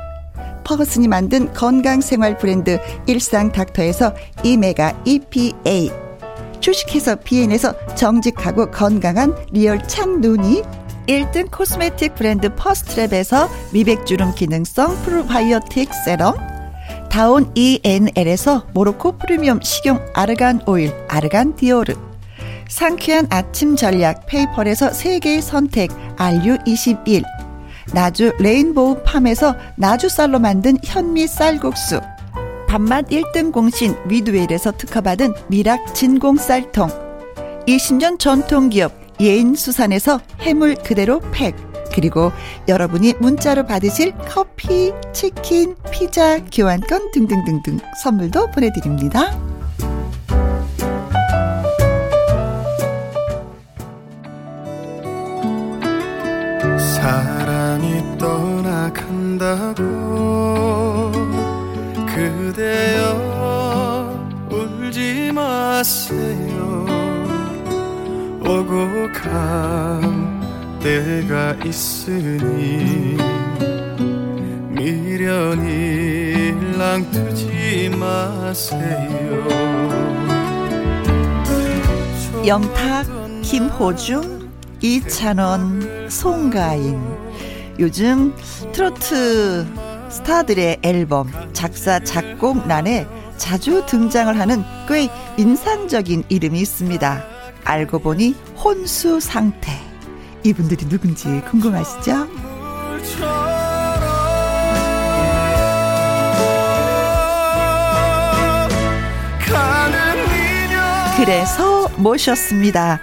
퍼거슨이 만든 건강생활 브랜드 일상닥터에서 오메가 EPA 주식회사 비엔에서 정직하고 건강한 리얼 참눈이 1등 코스메틱 브랜드 퍼스트랩에서 미백주름 기능성 프로바이오틱 세럼 다온 ENL에서 모로코 프리미엄 식용 아르간 오일 아르간 디오르 상쾌한 아침 전략 페이퍼에서 세계의 선택 RU21 나주 레인보우 팜에서 나주 쌀로 만든 현미 쌀국수. 단맛 1등 공신 위드웰에서 특허받은 미락 진공 쌀통. 20년 전통기업 예인수산에서 해물 그대로 팩. 그리고 여러분이 문자로 받으실 커피, 치킨, 피자, 교환권 등등등등 선물도 보내드립니다. 사랑이 떠나간다고 그대여 울지 마세요. 오고 간 때가 있으니 미련이 랑뜨지 마세요. 영탁 김호중 이찬원 송가인 요즘 트로트 스타들의 앨범 작사 작곡란에 자주 등장을 하는 꽤 인상적인 이름이 있습니다. 알고 보니 혼수 상태. 이분들이 누군지 궁금하시죠? 그래서 모셨습니다.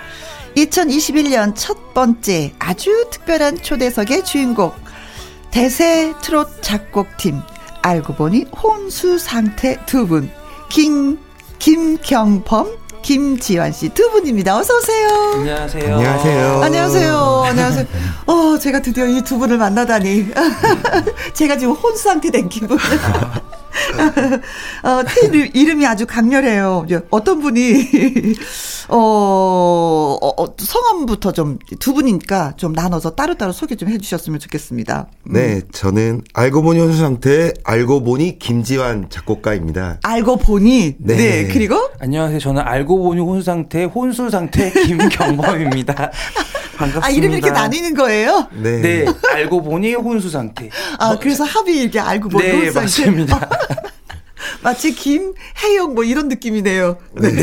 2021년 첫 번째 아주 특별한 초대석의 주인공 대세 트롯 작곡팀 알고 보니 혼수 상태 두 분. 김경범, 김지환 씨 두 분입니다. 어서 오세요. 안녕하세요. 안녕하세요. 안녕하세요. 안녕하세요. 어, 제가 드디어 이 두 분을 만나다니. 제가 지금 혼수 상태 된 기분. 어, 팀 이름이 아주 강렬해요. 어떤 분이, 어, 어, 어, 성함부터 좀 두 분이니까 좀 나눠서 따로따로 소개 좀 해주셨으면 좋겠습니다. 음. 네, 저는 알고 보니 혼수 상태, 알고 보니 김지환 작곡가입니다. 알고 보니, 네, 네 그리고? 안녕하세요. 저는 알고 보니 혼수 상태, 혼수 상태 김경범입니다. 반갑습니다. 아, 이름 이렇게 나뉘는 거예요? 네. 네, 알고 보니 혼수 상태. 아, 그래서 합이 이렇게 알고 보니 네, 혼수 상태. 맞습니다. 마치 김혜영 뭐 이런 느낌이네요. 네. 네.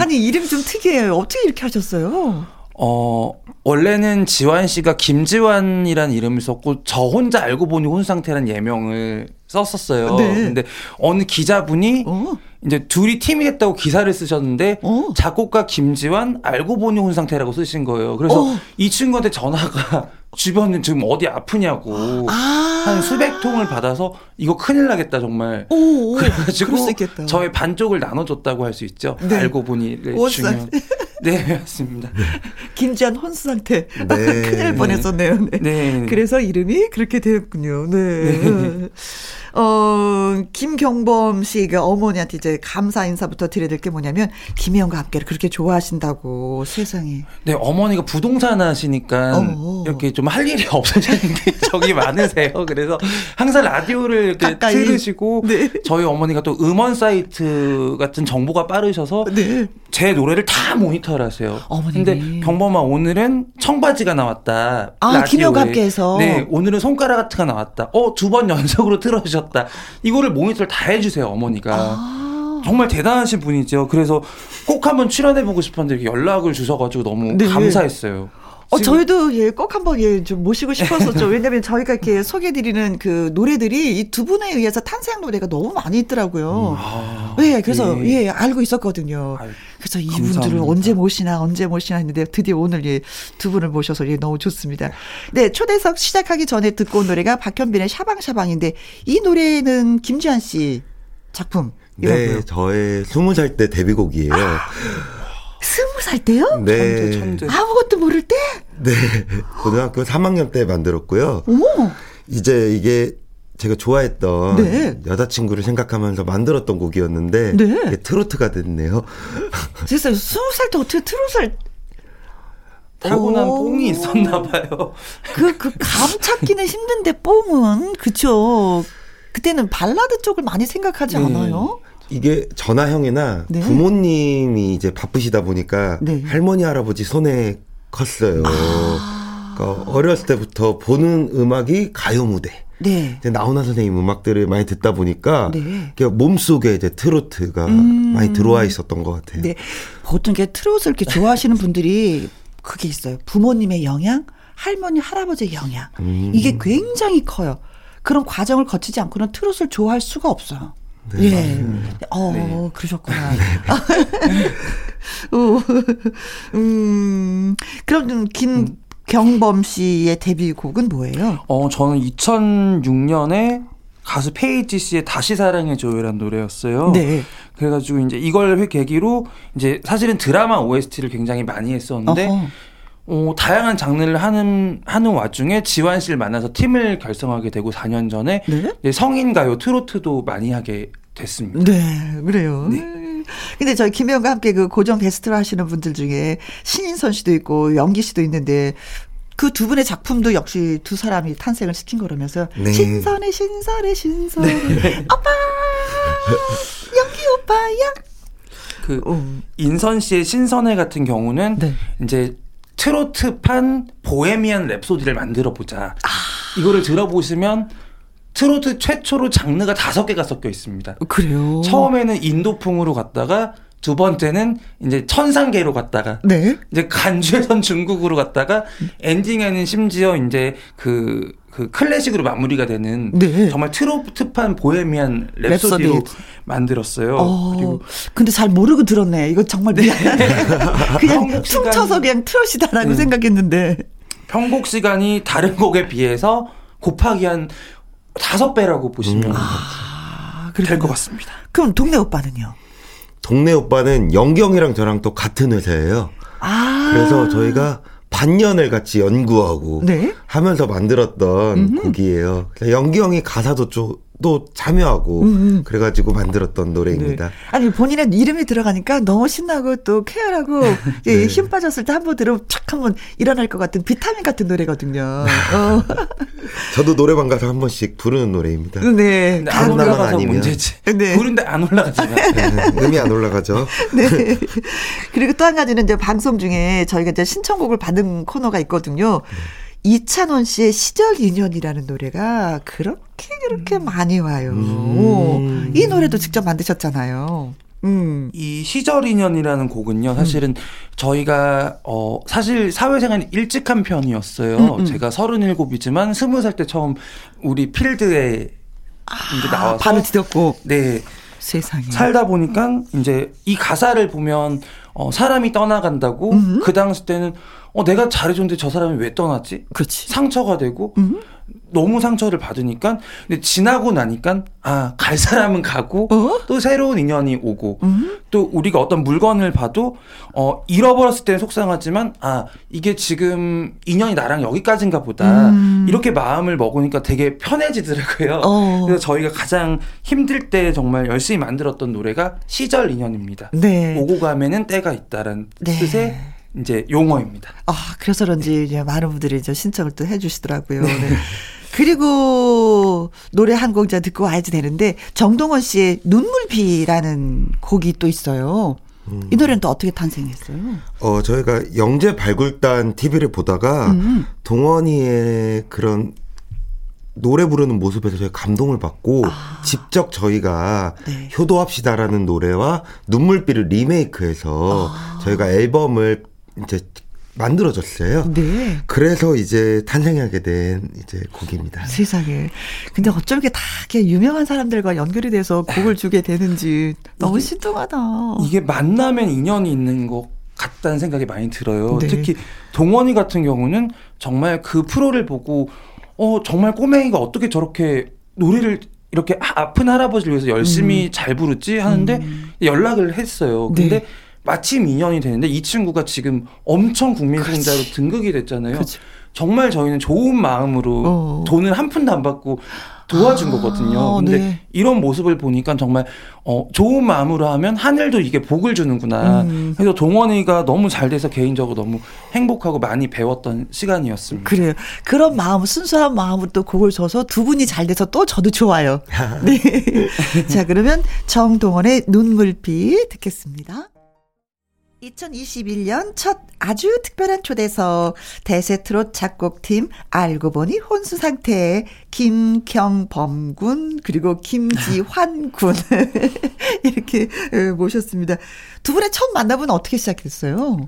아니 이름 좀 특이해요. 어떻게 이렇게 하셨어요? 어 원래는 지환 씨가 김지환이라는 이름을 썼고 저 혼자 알고 보니 혼 상태라는 예명을 썼었어요. 네. 근데 어느 기자분이 어? 이제 둘이 팀이 됐다고 기사를 쓰셨는데 어? 작곡가 김지환 알고 보니 혼 상태라고 쓰신 거예요. 그래서 어. 이 친구한테 전화가 주변에 지금 어디 아프냐고. 아~ 한 수백 통을 받아서 이거 큰일 나겠다 정말. 오, 그래가지고 저의 반쪽을 나눠줬다고 할 수 있죠. 네. 알고 보니 중요한. 네 맞습니다. 김지한 혼수 상태. 네. 큰일 뻔했었네요. 네. 네. 그래서 이름이 그렇게 되었군요. 네. 네. 어, 김경범 씨가 어머니한테 이제 감사 인사부터 드려야 될 게 뭐냐면 김혜영과 함께를 그렇게 좋아하신다고 세상에. 네, 어머니가 부동산 하시니까 어 이렇게 좀 할 일이 없으셨는데 적이 많으세요. 그래서 항상 라디오를 이렇게 가까이. 들으시고 네. 저희 어머니가 또 음원 사이트 같은 정보가 빠르셔서 네. 제 노래를 다 모니터를 하세요. 어머니. 근데 경범아 오늘은 청바지가 나왔다. 아, 김혜영과 함께해서. 네, 오늘은 손가락 같은가 나왔다. 어, 두 번 연속으로 틀어주셨 하셨다. 이거를 모니터를 다 해주세요, 어머니가. 아. 정말 대단하신 분이죠. 그래서 꼭 한번 출연해보고 싶었는데 연락을 주셔가지고 너무 네. 감사했어요. 어, 저희도 예, 꼭 한번 예, 좀 모시고 싶었었죠. 왜냐면 저희가 이렇게 소개드리는 그 노래들이 이 두 분에 의해서 탄생 노래가 너무 많이 있더라고요. 음, 아, 네, 그래서 예, 예 알고 있었거든요. 아유, 그래서 이분들을 언제 모시나 언제 모시나 했는데 드디어 오늘 예, 두 분을 모셔서 예, 너무 좋습니다. 네, 초대석 시작하기 전에 듣고 온 노래가 박현빈의 샤방샤방인데 이 노래는 김지한 씨 작품. 네, 저의 스무 살 때 데뷔곡이에요. 스무 살 때요? 네. 천재, 천재. 아무것도 모를 때? 네. 고등학교 3학년 때 만들었고요. 어머. 이제 이게 제가 좋아했던 네. 여자친구를 생각하면서 만들었던 곡이었는데 네. 트로트가 됐네요. 진짜 스무 살때 어떻게 트로트를 타고난 뽕이 있었나 봐요. 그, 그, 감 찾기는 힘든데, 뽕은. 그쵸. 그때는 발라드 쪽을 많이 생각하지 네. 않아요? 이게 전화형이나 네. 부모님이 이제 바쁘시다 보니까 네. 할머니 할아버지 손에 컸어요. 아. 그러니까 어렸을 때부터 보는 음악이 가요 무대. 네. 이제 나훈아 선생님 음악들을 많이 듣다 보니까 네. 몸속에 이제 트로트가 음. 많이 들어와 있었던 것 같아요. 네. 보통 이게 트로트를 이렇게 좋아하시는 분들이 그게 있어요. 부모님의 영향, 할머니, 할아버지의 영향. 음. 이게 굉장히 커요. 그런 과정을 거치지 않고는 트로트를 좋아할 수가 없어요. 네. 예. 어, 네. 그러셨구나. 네. 음, 그럼 김 경범 씨의 데뷔곡은 뭐예요? 어, 저는 2006년에 가수 페이지 씨의 다시 사랑해줘요라는 노래였어요. 네. 그래가지고 이제 이걸 계기로 이제 사실은 드라마 OST를 굉장히 많이 했었는데 어허. 어, 다양한 장르를 하는 하는 와중에 지환 씨를 만나서 팀을 결성하게 되고 4년 전에 네? 성인 가요 트로트도 많이 하게 됐습니다. 네, 그래요. 네. 근데 저희 김혜영과 함께 그 고정 게스트를 하시는 분들 중에 신인선 씨도 있고 연기 씨도 있는데 그두 분의 작품도 역시 두 사람이 탄생을 시킨 거라면서요. 네. 신선해 신선해 신선해 네. 오빠 연기 오빠야. 그 음. 인선 씨의 신선해 같은 경우는 네. 이제 트로트판 보헤미안 랩소디를 만들어 보자. 아. 이거를 들어보시면 트로트 최초로 장르가 다섯 개가 섞여 있습니다. 그래요. 처음에는 인도풍으로 갔다가 두 번째는 이제 천상계로 갔다가 네. 이제 간주에선 중국으로 갔다가 엔딩에는 심지어 이제 그, 그 클래식으로 마무리가 되는 네. 정말 트로트판 보헤미안 랩소디로 랩소디. 만들었어요. 어, 그리고 근데 잘 모르고 들었네. 이거 정말 미안해. 그냥 춤춰서 그냥 트롯이다라고 네. 생각했는데 편곡 시간이 다른 곡에 비해서 곱하기 한 다섯 배라고 보시면 음. 아, 될것 같습니다. 그럼 동네 오빠는요? 동네 오빠는 영경이랑 저랑 또 같은 회사예요. 아. 그래서 저희가 반년을 같이 연구하고 네? 하면서 만들었던 음흠. 곡이에요. 영경이 가사도 좀, 또 참여하고 음. 그래가지고 만들었던 노래입니다. 네. 아니 본인의 이름이 들어가니까 너무 신나고 또 쾌활하고 네. 힘 빠졌을 때 한 번 들으면 착 한번 일어날 것 같은 비타민 같은 노래거든요. 어. 저도 노래방 가서 한 번씩 부르는 노래입니다. 네. 안 올라가서 아니면. 문제지. 네. 부른데 안 올라가잖아요. 네. 음이 안 올라가죠. 네. 그리고 또 한 가지는 이제 방송 중에 저희가 이제 신청곡을 받은 코너가 있거든요. 네. 이찬원 씨의 시절 인연이라는 노래가 그렇게 그렇게 음. 많이 와요. 음. 이 노래도 직접 만드셨잖아요. 음. 이 시절 인연이라는 곡은요, 사실은 음. 저희가, 어, 사실 사회생활 일찍 한 편이었어요. 음, 음. 제가 37이지만 20살 때 처음 우리 필드에 아, 이제 나와서. 발을 디뎠고. 네. 세상에. 살다 보니까 이제 이 가사를 보면, 어, 사람이 떠나간다고 음. 그 당시 때는 어 내가 잘해줬는데 저 사람이 왜 떠났지? 그렇지. 상처가 되고 음? 너무 상처를 받으니까 근데 지나고 나니까 아 갈 사람은 가고 어? 또 새로운 인연이 오고 음? 또 우리가 어떤 물건을 봐도 어 잃어버렸을 때는 속상하지만 아 이게 지금 인연이 나랑 여기까지인가 보다 음. 이렇게 마음을 먹으니까 되게 편해지더라고요. 어. 그래서 저희가 가장 힘들 때 정말 열심히 만들었던 노래가 시절 인연입니다. 네. 오고 가면은 때가 있다라는 네. 뜻의 이제 용어입니다. 아, 그래서 그런지 이제 많은 분들이 이제 신청을 또 해주시더라고요. 네. 네. 그리고 노래 한곡 듣고 와야지 되는데 정동원 씨의 눈물비라는 곡이 또 있어요. 음. 이 노래는 또 어떻게 탄생했어요? 어, 저희가 영재 발굴단 TV를 보다가 음. 동원이의 그런 노래 부르는 모습에서 저희 감동을 받고 아. 직접 저희가 네. 효도합시다라는 노래와 눈물비를 리메이크해서 아. 저희가 앨범을 이제 만들어졌어요. 네. 그래서 이제 탄생하게 된 이제 곡입니다. 세상에. 근데 어쩜 이렇게 다 이렇게 유명한 사람들과 연결이 돼서 곡을 주게 되는지 너무 이게, 신통하다. 이게 만나면 인연이 있는 것 같다는 생각이 많이 들어요. 네. 특히 동원이 같은 경우는 정말 그 프로를 보고 어 정말 꼬맹이가 어떻게 저렇게 노래를 이렇게 아픈 할아버지를 위해서 열심히 음. 잘 부르지 하는데 음. 연락을 했어요. 근데 네. 마침 인연이 되는데 이 친구가 지금 엄청 국민승자로 등극이 됐잖아요. 그치. 정말 저희는 좋은 마음으로 어. 돈을 한 푼도 안 받고 도와준 아, 거거든요. 근데 네. 이런 모습을 보니까 정말 어 좋은 마음으로 하면 하늘도 이게 복을 주는구나. 음. 그래서 동원이가 너무 잘 돼서 개인적으로 너무 행복하고 많이 배웠던 시간이었습니다. 그래요. 그런 마음 순수한 마음으로 또 곡을 줘서 두 분이 잘 돼서 또 저도 좋아요. 네. 자 그러면 정동원의 눈물비 듣겠습니다. 2021년 첫 아주 특별한 초대석 대세 트롯 작곡팀 알고 보니 혼수 상태의 김경범 군 그리고 김지환 군 이렇게 모셨습니다. 두 분의 첫 만남은 어떻게 시작했어요?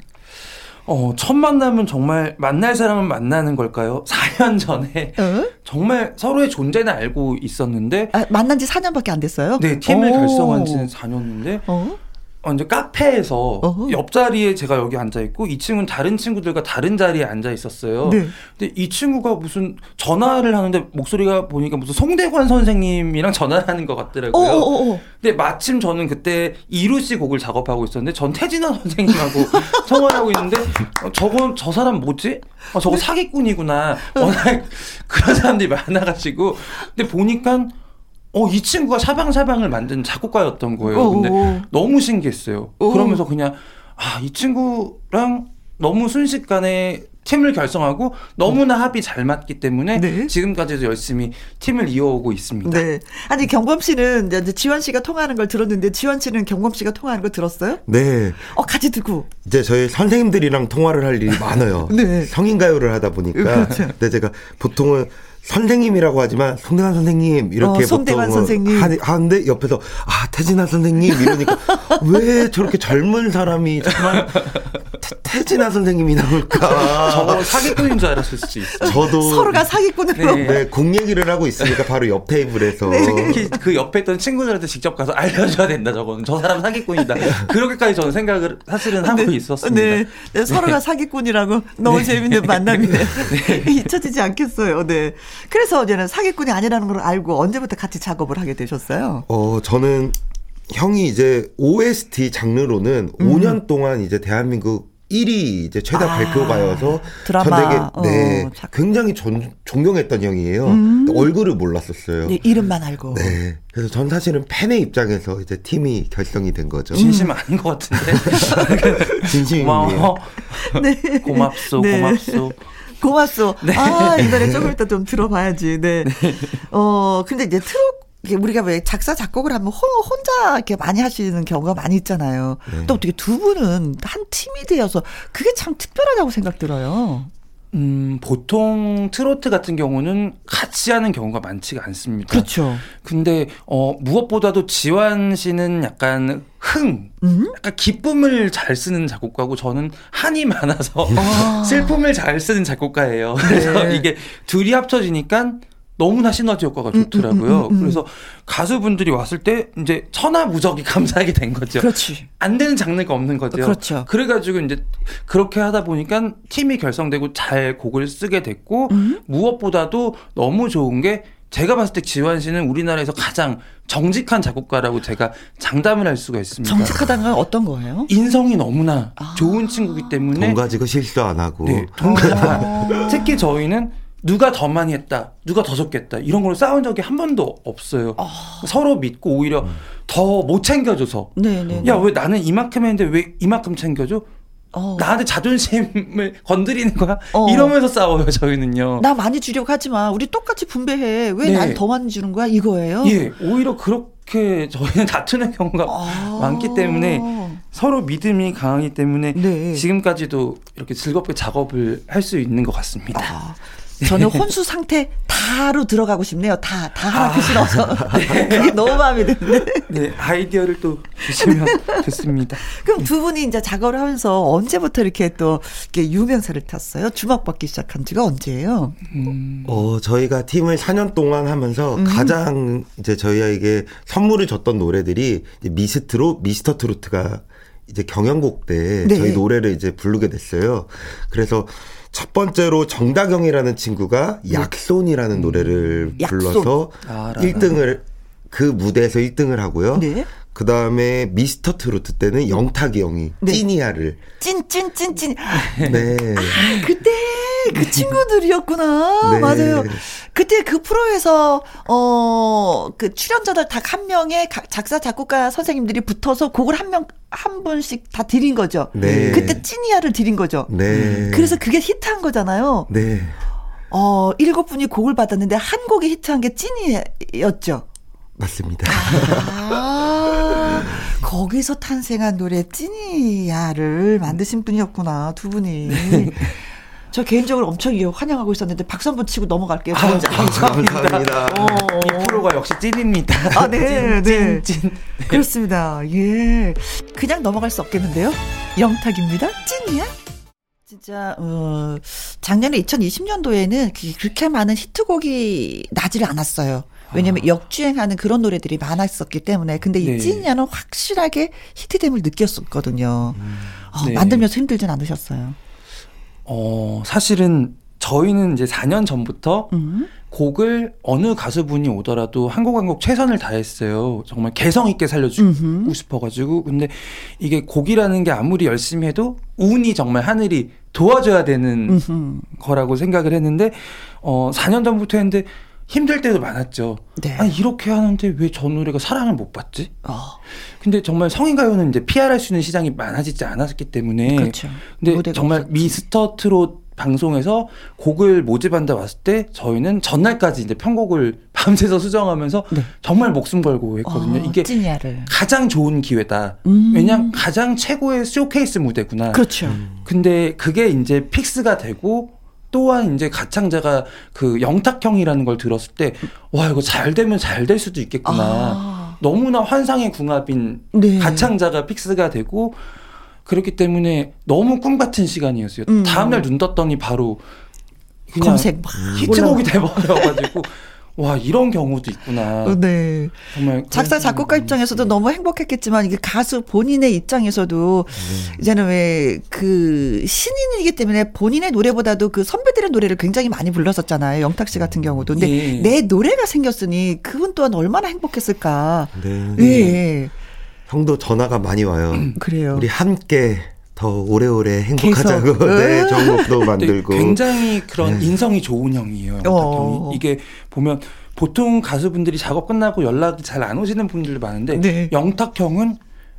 어, 첫 만남은 정말 만날 사람은 만나는 걸까요? 4년 전에 어? 정말 서로의 존재는 알고 있었는데 아, 만난 지 4년밖에 안 됐어요? 네, 팀을 오. 결성한 지는 4년인데 어? 어, 이제 카페에서 어허. 옆자리에 제가 여기 앉아 있고 이 친구는 다른 친구들과 다른 자리에 앉아 있었어요. 네. 근데 이 친구가 무슨 전화를 하는데 목소리가 보니까 무슨 송대관 선생님이랑 전화를 하는 것 같더라고요. 어어어. 근데 마침 저는 그때 이루 씨 곡을 작업하고 있었는데 전 태진아 선생님하고 통화를 하고 있는데 어, 저건 저 사람 뭐지? 어, 저거 네. 사기꾼이구나. 워낙 그런 사람들이 많아가지고 근데 보니까 어, 이 친구가 사방사방을 만든 작곡가였던 거예요. 어, 근데 오. 너무 신기했어요. 오. 그러면서 그냥, 아, 이 친구랑 너무 순식간에 팀을 결성하고 너무나 합이 잘 맞기 때문에 네. 지금까지도 열심히 팀을 이어오고 있습니다. 네. 아니 경범 씨는 이제 지원 씨가 통화하는 걸 들었는데 지원 씨는 경범 씨가 통화하는 거 들었어요? 네. 어 같이 듣고. 이제 저희 선생님들이랑 통화를 할 일이 많아요. 네. 성인 가요를 하다 보니까. 그렇죠. 근데 제가 보통은 선생님이라고 하지만 송대관 선생님 이렇게 어, 송대관 선생님 하는데 옆에서 아 태진아 선생님 이러니까 왜 저렇게 젊은 사람이 정말 태, 진아 선생님이 나올까? 저거 사기꾼인 줄 알았을 수도 있어요. 저도 서로가 사기꾼으로 네. 네, 공 얘기를 하고 있으니까 바로 옆 테이블에서 네. 특히 그 옆에 있던 친구들한테 직접 가서 알려줘야 된다 저거는 저 사람 사기꾼이다. 그렇게까지 저는 생각을 사실은 하고 네. 있었습니다. 네. 네. 서로가 사기꾼이라고 너무 재밌는 만남이네요. 잊혀지지 않겠어요. 네. 그래서 이제는 사기꾼이 아니라는 걸 알고 언제부터 같이 작업을 하게 되셨어요? 어, 저는 형이 이제 OST 장르로는 음. 5년 동안 이제 대한민국 1위 이제 최다 아, 발표가여서 드라마. 전 되게 어, 네 어, 굉장히 존, 존경했던 형이에요. 음. 얼굴을 몰랐었어요. 네, 이름만 알고. 네. 그래서 전 사실은 팬의 입장에서 이제 팀이 결성이 된 거죠. 진심 음. 아닌 것 같은데. 진심이에요. 네. 고맙소, 네. 고맙소. 고맙소. 네. 아, 이 노래 조금 이따 좀 들어봐야지. 네. 네. 어, 근데 이제 트롯 우리가 왜 작사 작곡을 하면 혼자 이렇게 많이 하시는 경우가 많이 있잖아요. 네. 또 어떻게 두 분은 한 팀이 되어서 그게 참 특별하다고 생각 들어요. 음, 보통 트로트 같은 경우는 같이 하는 경우가 많지가 않습니다. 그렇죠. 근데, 어, 무엇보다도 지환 씨는 약간 흥, 음? 약간 기쁨을 잘 쓰는 작곡가고 저는 한이 많아서 아. 슬픔을 잘 쓰는 작곡가예요. 그래서 네. 이게 둘이 합쳐지니까 너무나 시너지 효과가 음, 음, 좋더라고요. 음, 음, 음, 그래서 가수분들이 왔을 때 이제 천하무적이 감사하게 된 거죠. 그렇지. 안 되는 장르가 없는 거죠. 그렇죠. 그래가지고 이제 그렇게 하다 보니까 팀이 결성되고 잘 곡을 쓰게 됐고 음. 무엇보다도 너무 좋은 게 제가 봤을 때 지환 씨는 우리나라에서 가장 정직한 작곡가라고 제가 장담을 할 수가 있습니다. 정직하다는 건 어떤 거예요? 인성이 너무나 아. 좋은 친구기 때문에 돈 가지고 실수 안 하고. 네, 돈 가지고. 특히 저희는 누가 더 많이 했다, 누가 더 적겠다 이런 걸로 싸운 적이 한 번도 없어요. 어. 서로 믿고 오히려 음. 더못 챙겨줘서. 네네. 야왜 나는 이만큼 했는데 왜 이만큼 챙겨줘? 어. 나한테 자존심을 건드리는 거야? 어. 이러면서 싸워요, 저희는요. 나 많이 주려고 하지 마. 우리 똑같이 분배해. 왜 난더 많이 주는 거야? 이거예요? 예, 오히려 그렇게 저희는 다투는 경우가 아. 많기 때문에 서로 믿음이 강하기 때문에 네. 지금까지도 이렇게 즐겁게 작업을 할 수 있는 것 같습니다. 아. 저는 혼수 상태 다로 들어가고 싶네요. 다, 다 하나 아, 실어서. 네. 그게 너무 마음에 드는데. 네, 아이디어를 또 주시면 좋습니다. 그럼 두 분이 이제 작업을 하면서 언제부터 이렇게 또 이렇게 유명세를 탔어요? 주목받기 시작한 지가 언제예요? 음. 어, 저희가 팀을 4년 동안 하면서 음. 가장 이제 저희에게 선물을 줬던 노래들이 미스트로 미스터 트로트가 이제 경연곡 때 네. 저희 노래를 이제 부르게 됐어요. 그래서 첫 번째로 정다경이라는 친구가 네. 약손이라는 음. 노래를 약손. 불러서 아, 1등을 그 무대에서 1등을 하고요. 네. 그 다음에 미스터 트로트 때는 영탁이 형이 네. 찐이야를. 찐찐찐찐. 네. 아, 그때 그 친구들이었구나. 네. 맞아요. 그때 그 프로에서 어 그 출연자들 다 한 명의 작사 작곡가 선생님들이 붙어서 곡을 한 명 한 분씩 다 드린 거죠. 네. 그때 찐이야를 드린 거죠. 네. 그래서 그게 히트한 거잖아요. 네. 어, 일곱 분이 곡을 받았는데 한 곡이 히트한 게 찐이었죠. 맞습니다. 아, 거기서 탄생한 노래 찐이야를 만드신 분이었구나 두 분이. 네. 저 개인적으로 엄청 환영하고 있었는데 박수 한번 치고 넘어갈게요. 아, 감사합니다. 어. 이 프로가 역시 찐입니다. 아, 네, 찐, 네. 찐, 찐. 그렇습니다. 예. 그냥 넘어갈 수 없겠는데요. 영탁입니다. 찐이야? 진짜 어 작년에 2020년도에는 그렇게 많은 히트곡이 나지를 않았어요. 왜냐면 아. 역주행하는 그런 노래들이 많았었기 때문에. 근데 이 네. 찐이야는 확실하게 히트됨을 느꼈었거든요. 음. 어, 네. 만들면서 힘들진 않으셨어요? 어, 사실은 저희는 이제 4년 전부터 음. 곡을 어느 가수분이 오더라도 한 곡 한 곡 최선을 다했어요. 정말 개성 있게 살려주고 음흠. 싶어가지고. 근데 이게 곡이라는 게 아무리 열심히 해도 운이 정말 하늘이 도와줘야 되는 음흠. 거라고 생각을 했는데, 어, 4년 전부터 했는데 힘들 때도 많았죠. 네. 아니 이렇게 하는데 왜 저 노래가 사랑을 못 받지? 어. 근데 정말 성인 가요는 이제 PR할 수 있는 시장이 많아지지 않았기 때문에. 그렇죠. 근데 정말 없었지. 미스터 트롯 방송에서 곡을 모집한다 왔을 때 저희는 전날까지 이제 편곡을 밤새서 수정하면서 네. 정말 목숨 걸고 했거든요. 어, 이게 찐이야를. 가장 좋은 기회다. 음. 왜냐 가장 최고의 쇼케이스 무대구나. 그렇죠. 음. 근데 그게 이제 fix가 되고 또한 이제 가창자가 그 영탁형이라는 걸 들었을 때 와 이거 잘 되면 잘 될 수도 있겠구나. 아. 너무나 환상의 궁합인 네. 가창자가 픽스가 되고 그렇기 때문에 너무 꿈 같은 시간이었어요. 음. 다음날 눈 떴더니 바로 그냥 검색 히트곡이 돼버려가지고 와 이런 경우도 있구나. 어, 네. 정말 작사 작곡가 입장에서도 너무 행복했겠지만 이게 가수 본인의 입장에서도 네. 이제는 왜 그 신인이기 때문에 본인의 노래보다도 그 선배들의 노래를 굉장히 많이 불렀었잖아요. 영탁 씨 같은 경우도. 근데 네. 내 노래가 생겼으니 그분 또한 얼마나 행복했을까. 네. 네. 형도 전화가 많이 와요. 그래요. 우리 함께 더 오래오래 행복하자고 네, 좋은 곡도 만들고 굉장히 그런 네. 인성이 좋은 형이에요. 어. 이게 보면 보통 가수분들이 작업 끝나고 연락이 잘 안 오시는 분들도 많은데 네. 영탁 형은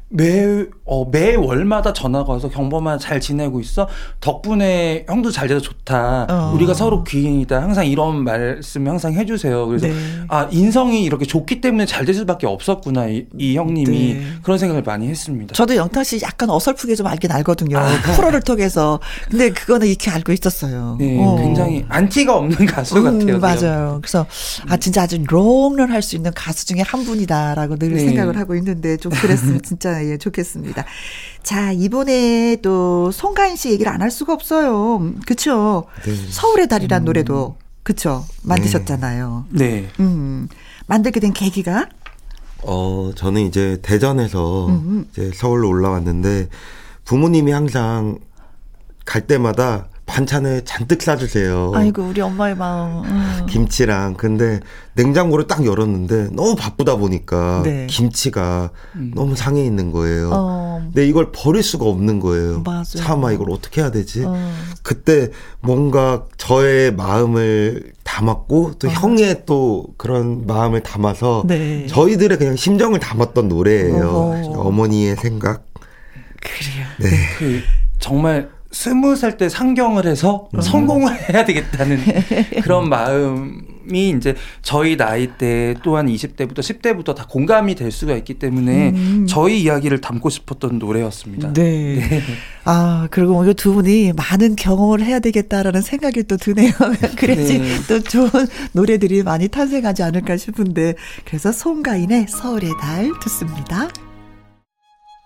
매, 어, 매 월마다 전화가 와서 경범아 잘 지내고 있어? 덕분에 형도 잘 돼서 좋다. 어. 우리가 서로 귀인이다. 항상 이런 말씀 항상 해주세요. 그래서, 네. 아, 인성이 이렇게 좋기 때문에 잘 될 수밖에 없었구나. 이, 이 형님이. 네. 그런 생각을 많이 했습니다. 저도 영탁 씨 약간 어설프게 좀 알긴 알거든요. 아. 프로를 통해서. 근데 그거는 이렇게 알고 있었어요. 네, 어. 굉장히 안티가 없는 가수 음, 같아요. 맞아요. 그래서, 아, 진짜 아주 롱런 할 수 있는 가수 중에 한 분이다라고 늘 네. 생각을 하고 있는데 좀 그랬으면 진짜 예, 좋겠습니다. 자, 이번에 또 송가인 씨 얘기를 안 할 수가 없어요. 그쵸? 네. 서울의 달이란 음. 노래도, 그쵸? 만드셨잖아요. 네. 음. 만들게 된 계기가? 어, 저는 이제 대전에서 음음. 이제 서울로 올라왔는데 부모님이 항상 갈 때마다 반찬을 잔뜩 싸주세요. 아이고 우리 엄마의 마음. 음. 김치랑 근데 냉장고를 딱 열었는데 너무 바쁘다 보니까 네. 김치가 음. 너무 상해 있는 거예요. 어. 근데 이걸 버릴 수가 없는 거예요. 맞아요. 참아 이걸 어떻게 해야 되지? 어. 그때 뭔가 저의 마음을 담았고 또 어. 형의 또 그런 마음을 담아서 네. 저희들의 그냥 심정을 담았던 노래예요. 어머니의 생각. 그래요. 네. 그 정말 스무 살 때 상경을 해서 음. 성공을 해야 되겠다는 그런 마음이 이제 저희 나이 때 또한 20대부터 10대부터 다 공감이 될 수가 있기 때문에 음. 저희 이야기를 담고 싶었던 노래였습니다. 네. 네. 아, 그리고 오늘 두 분이 많은 경험을 해야 되겠다라는 생각이 또 드네요. 그래야지 네. 또 좋은 노래들이 많이 탄생하지 않을까 싶은데 그래서 송가인의 서울의 달 듣습니다.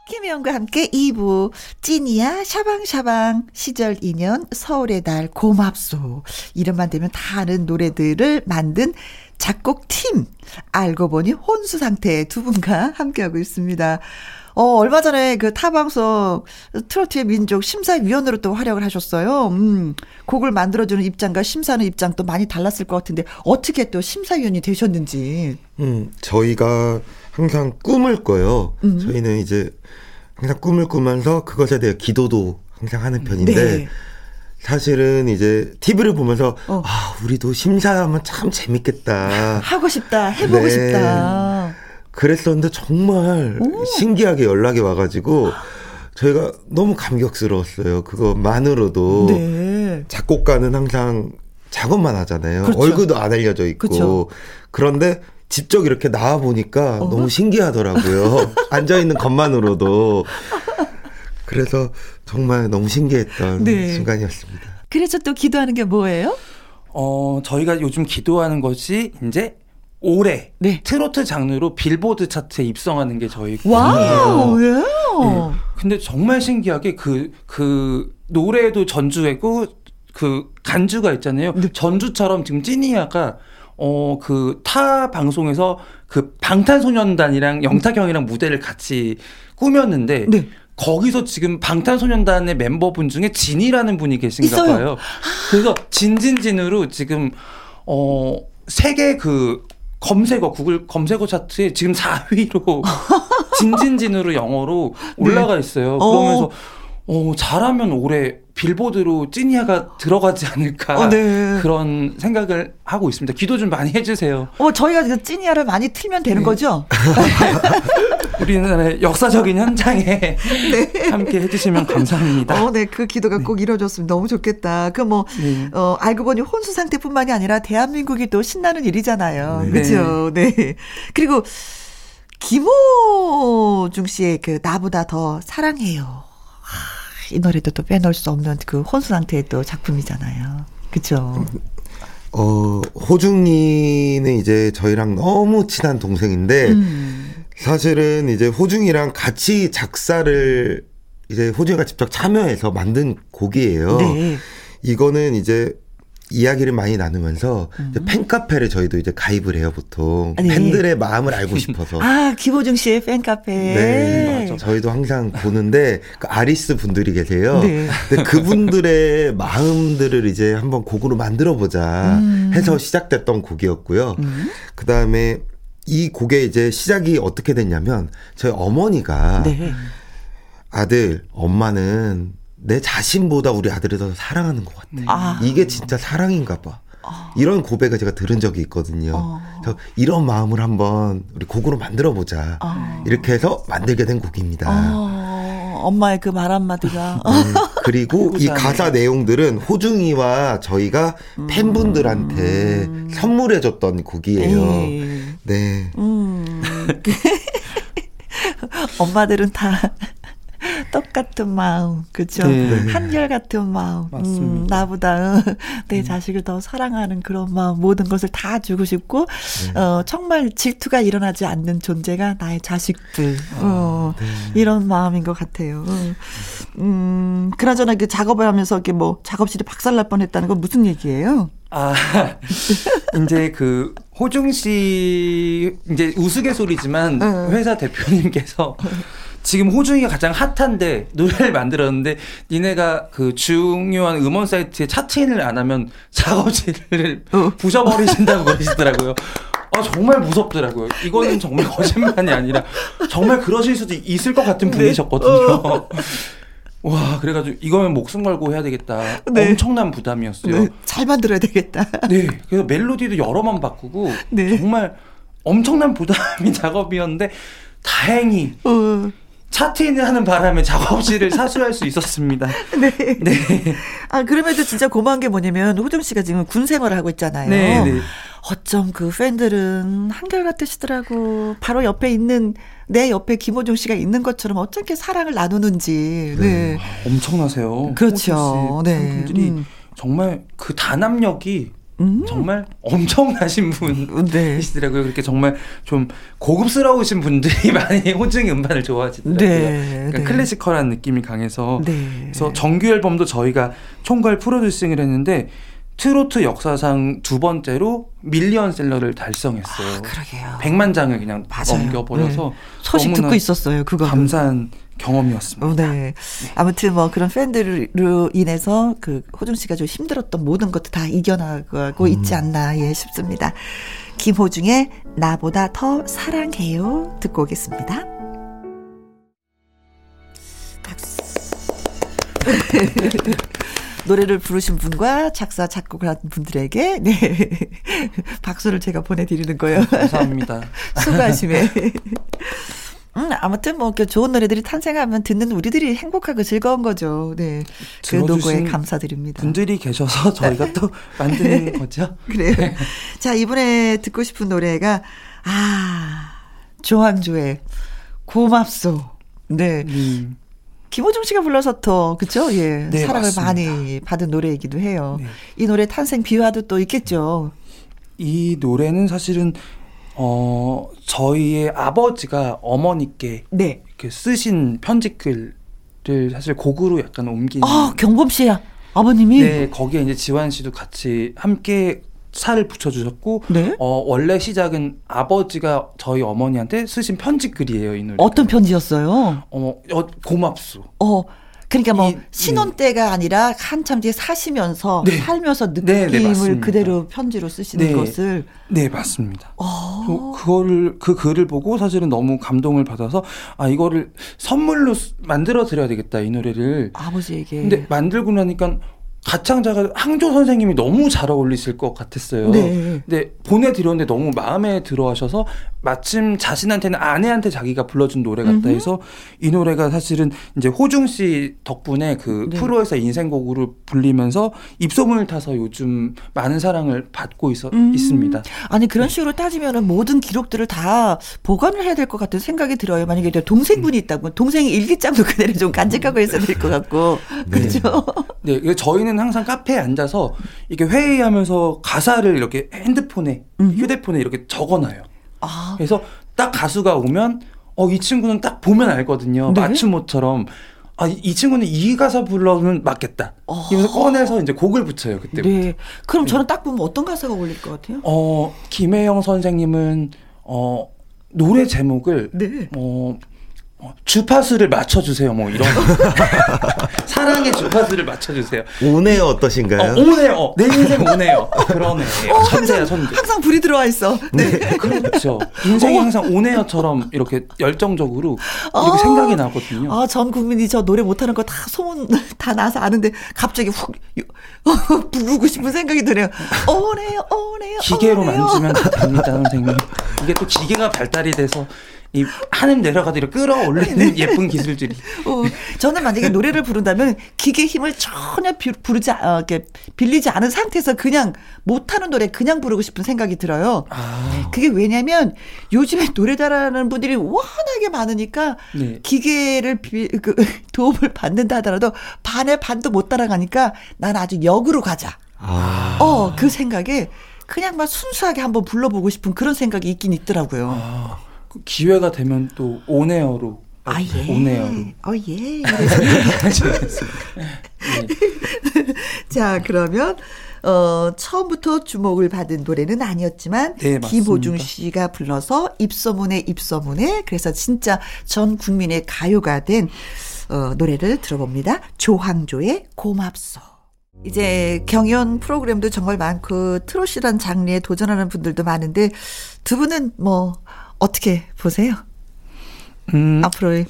김혜영과 함께 2부 찐이야 샤방샤방 시절 인연 서울의 달 고맙소 이름만 되면 다 아는 노래들을 만든 작곡팀 알고 보니 혼수 상태 두 분과 함께하고 있습니다. 어, 얼마 전에 그 타방송 트로트의 민족 심사위원으로 또 활약을 하셨어요. 음, 곡을 만들어주는 입장과 심사하는 입장 또 많이 달랐을 것 같은데 어떻게 또 심사위원이 되셨는지. 음, 저희가 항상 꿈을 꿔요. 음. 저희는 이제 항상 꿈을 꾸면서 그것에 대해 기도도 항상 하는 편인데 네. 사실은 이제 TV를 보면서 어. 아 우리도 심사하면 참 재밌겠다 하고 싶다 해보고 네. 싶다 그랬었는데 정말 오. 신기하게 연락이 와가지고 저희가 너무 감격스러웠어요 그것만으로도 네. 작곡가는 항상 작업만 하잖아요 그렇죠. 얼굴도 안 알려져 있고 그렇죠. 그런데 직접 이렇게 나와 보니까 어? 너무 신기하더라고요. 앉아 있는 것만으로도. 그래서 정말 너무 신기했던 네. 순간이었습니다. 그래서 또 기도하는 게 뭐예요? 어, 저희가 요즘 기도하는 것이 이제 올해 네. 트로트 장르로 빌보드 차트에 입성하는 게 저희 wow, 네. 네. 근데 정말 신기하게 그, 그 노래도 전주했고 그 간주가 있잖아요. 네. 전주처럼 지금 찐이야가 어, 그, 타 방송에서 그 방탄소년단이랑 영탁형이랑 무대를 같이 꾸몄는데, 네. 거기서 지금 방탄소년단의 멤버분 중에 진이라는 분이 계신가 있어요. 봐요. 그래서 진진진으로 지금, 어, 세계 그 검색어, 구글 검색어 차트에 지금 4위로 진진진으로 영어로 올라가 네. 있어요. 그러면서, 어. 어, 잘하면 올해 빌보드로 찐이야가 들어가지 않을까 어, 네. 그런 생각을 하고 있습니다. 기도 좀 많이 해주세요. 어, 저희가 그 찐이야를 많이 틀면 되는 네. 거죠? 우리나라의 역사적인 현장에 네. 함께 해주시면 감사합니다. 어, 네, 그 기도가 네. 꼭 이루어졌으면 너무 좋겠다. 그 뭐, 네. 어, 알고 보니 혼수 상태뿐만이 아니라 대한민국이 또 신나는 일이잖아요. 네. 그렇죠. 네. 그리고 김호중 씨의 그 나보다 더 사랑해요. 이 노래도 또 빼놓을 수 없는 그 혼수 상태의 또 작품이잖아요. 그죠? 어, 호중이는 이제 저희랑 너무 친한 동생인데, 음. 사실은 이제 호중이랑 같이 작사를 이제 호중이가 직접 참여해서 만든 곡이에요. 네. 이거는 이제 이야기를 많이 나누면서 음. 팬카페를 저희도 이제 가입을 해요 보통 아, 네. 팬들의 마음을 알고 싶어서 아 김호중 씨의 팬카페 네 맞아. 저희도 항상 보는데 그 아리스 분들이 계세요 네. 근데 그분들의 마음들을 이제 한번 곡으로 만들어 보자 음. 해서 시작됐던 곡이었고요 음. 그 다음에 이 곡의 이제 시작이 어떻게 됐냐면 저희 어머니가 네. 아들 엄마는 내 자신보다 우리 아들을 더 사랑하는 것 같아. 아. 이게 진짜 사랑인가 봐. 아. 이런 고백을 제가 들은 적이 있거든요. 어. 그래서 이런 마음을 한번 우리 곡으로 만들어 보자. 어. 이렇게 해서 만들게 된 곡입니다. 어. 엄마의 그 말 한마디가. 네. 그리고 이 가사 내용들은 호중이와 저희가 음. 팬분들한테 선물해줬던 곡이에요. 에이. 네. 음. 엄마들은 다 똑같은 마음, 그죠? 네. 한결 같은 마음. 음, 나보다 내 음. 자식을 더 사랑하는 그런 마음, 모든 것을 다 주고 싶고, 네. 어, 정말 질투가 일어나지 않는 존재가 나의 자식들. 아, 어, 네. 이런 마음인 것 같아요. 음, 그나저나 그 작업을 하면서 이렇게 뭐 작업실이 박살날 뻔 했다는 건 무슨 얘기예요? 아, 이제 그 호중 씨 이제 우스갯소리지만 회사 대표님께서 지금 호중이가 가장 핫한데 노래를 만들었는데 니네가 그 중요한 음원 사이트에 차트인을 안 하면 작업실을 어. 부셔버리신다고 그러시더라고요. 아 정말 무섭더라고요. 이거는 네. 정말 거짓말이 아니라 정말 그러실 수도 있을 것 같은 네. 분이셨거든요. 어. 와 그래가지고 이거면 목숨 걸고 해야 되겠다. 네. 엄청난 부담이었어요. 네. 잘 만들어야 되겠다. 네, 그래서 멜로디도 여러 번 바꾸고 네. 정말 엄청난 부담이 작업이었는데 다행히 어. 차트인을 하는 바람에 작업실을 사수할 수 있었습니다. 네. 네. 아, 그럼에도 진짜 고마운 게 뭐냐면, 호중 씨가 지금 군 생활을 하고 있잖아요. 네, 네. 어쩜 그 팬들은 한결같으시더라고. 바로 옆에 있는, 내 옆에 김호중 씨가 있는 것처럼 어떻게 사랑을 나누는지. 네. 네. 엄청나세요. 그렇죠. 네. 팬분들이 음. 정말 그 단합력이 음. 정말 엄청나신 분이시더라고요. 네. 그렇게 정말 좀 고급스러우신 분들이 많이 호중이 음반을 좋아하시더라고요. 네. 그러니까 네. 클래시컬한 느낌이 강해서 네. 그래서 정규 앨범도 저희가 총괄 프로듀싱을 했는데 트로트 역사상 두 번째로 밀리언셀러를 달성했어요. 아, 그러게요. 100만 장을 그냥 맞아요. 넘겨버려서 네. 소식 듣고 있었어요. 그거 감사한 경험이었습니다. 어, 네. 아무튼 뭐 그런 팬들로 인해서 그 호중 씨가 좀 힘들었던 모든 것도 다 이겨나가고 음. 있지 않나 예 싶습니다. 김호중의 나보다 더 사랑해요 듣고 오겠습니다. 노래를 부르신 분과 작사 작곡을 한 분들에게 네 박수를 제가 보내드리는 거예요. 감사합니다. 수고하심에. 음, 아무튼 뭐 좋은 노래들이 탄생하면 듣는 우리들이 행복하고 즐거운 거죠. 네. 그 노고에 감사드립니다. 분들이 계셔서 저희가 또 만드는 거죠. 그래요. 네. 자, 이번에 듣고 싶은 노래가 아, 조항조의 고맙소. 네. 음. 김호중 씨가 불러서 더 그죠? 예. 네, 사랑을 맞습니다. 많이 받은 노래이기도 해요. 네. 이 노래 탄생 비화도 또 있겠죠. 이 노래는 사실은 어 저희의 아버지가 어머니께 네. 이렇게 쓰신 편지글을 사실 곡으로 약간 옮긴. 아 경범 씨야 아버님이. 네 거기에 이제 지환 씨도 같이 함께 살을 붙여주셨고 네? 어, 원래 시작은 아버지가 저희 어머니한테 쓰신 편지 글이에요 이 노래. 어떤 편지였어요? 어, 어 고맙소. 어. 그러니까 뭐 이, 신혼 네. 때가 아니라 한참 뒤에 사시면서 네. 살면서 느낌을 네, 네, 그대로 편지로 쓰시는 네. 것을 네 맞습니다. 어. 그거를 그 글을 보고 사실은 너무 감동을 받아서 아 이거를 선물로 만들어 드려야 되겠다 이 노래를 아버지에게. 근데 만들고 나니까 가창자가 항조 선생님이 너무 잘 어울리실 것 같았어요. 네. 근데 보내드렸는데 너무 마음에 들어 하셔서 마침 자신한테는 아내한테 자기가 불러준 노래 같다 해서 이 노래가 사실은 이제 호중 씨 덕분에 그 네. 프로에서 인생곡으로 불리면서 입소문을 타서 요즘 많은 사랑을 받고 있어, 음. 있습니다. 아니 그런 네. 식으로 따지면은 모든 기록들을 다 보관을 해야 될 것 같은 생각이 들어요. 만약에 동생분이 음. 있다면 동생이 일기장도 그대로 좀 간직하고 있어야 될 것 같고 네. 그렇죠. 네, 저희는 항상 카페에 앉아서 이게 회의하면서 가사를 이렇게 핸드폰에 음. 휴대폰에 이렇게 적어놔요. 아. 그래서 딱 가수가 오면 어 이 친구는 딱 보면 알거든요. 네? 맞춤옷처럼 아, 이 친구는 이 가사 불러면 맞겠다. 어. 이러면서 꺼내서 이제 곡을 붙여요, 그때부터. 네. 그럼 저는 딱 보면 어떤 가사가 어울릴 것 같아요? 어, 김혜영 선생님은, 어, 노래 제목을, 네. 어, 어, 주파수를 맞춰주세요. 뭐 이런 사랑의 주파수를 맞춰주세요. 오네요 어떠신가요? 어, 오네요. 내 인생 오네요. 그러네. 어, 천재야 천재. 항상 불이 들어와 있어. 네, 네. 그렇죠. 인생이 어. 항상 오네요처럼 이렇게 열정적으로 이렇게 어. 생각이 나거든요. 아, 전 국민이 저 노래 못하는 거 다 소문 다 나서 아는데 갑자기 훅 부르고 싶은 생각이 드네요. 오네요, 오네요. 기계로 오네요. 만지면 다 됩니다, 선생님. 이게 또 기계가 발달이 돼서 이 하늘 내려가도록 끌어올리는 네. 예쁜 기술들이. 어, 저는 만약에 노래를 부른다면 기계 힘을 전혀 비, 부르지 어, 이렇게 빌리지 않은 상태에서 그냥 못하는 노래 그냥 부르고 싶은 생각이 들어요. 아. 그게 왜냐면 요즘에 노래 잘하는 분들이 워낙에 많으니까 네. 기계를 비, 그, 도움을 받는다 하더라도 반에 반도 못 따라가니까 난 아주 역으로 가자. 아. 어, 그 생각에 그냥 막 순수하게 한번 불러보고 싶은 그런 생각이 있긴 있더라고요. 아. 그 기회가 되면 또 온에어로 아, 예. 오네요. 어, 예. 자, 그러면, 어, 처음부터 주목을 받은 노래는 아니었지만, 네, 김호중 씨가 불러서 입소문에 입소문에, 그래서 진짜 전 국민의 가요가 된, 어, 노래를 들어봅니다. 조항조의 고맙소. 이제 경연 프로그램도 정말 많고, 트롯이란 장르에 도전하는 분들도 많은데, 두 분은 뭐, 어떻게 보세요? 음, 앞으로의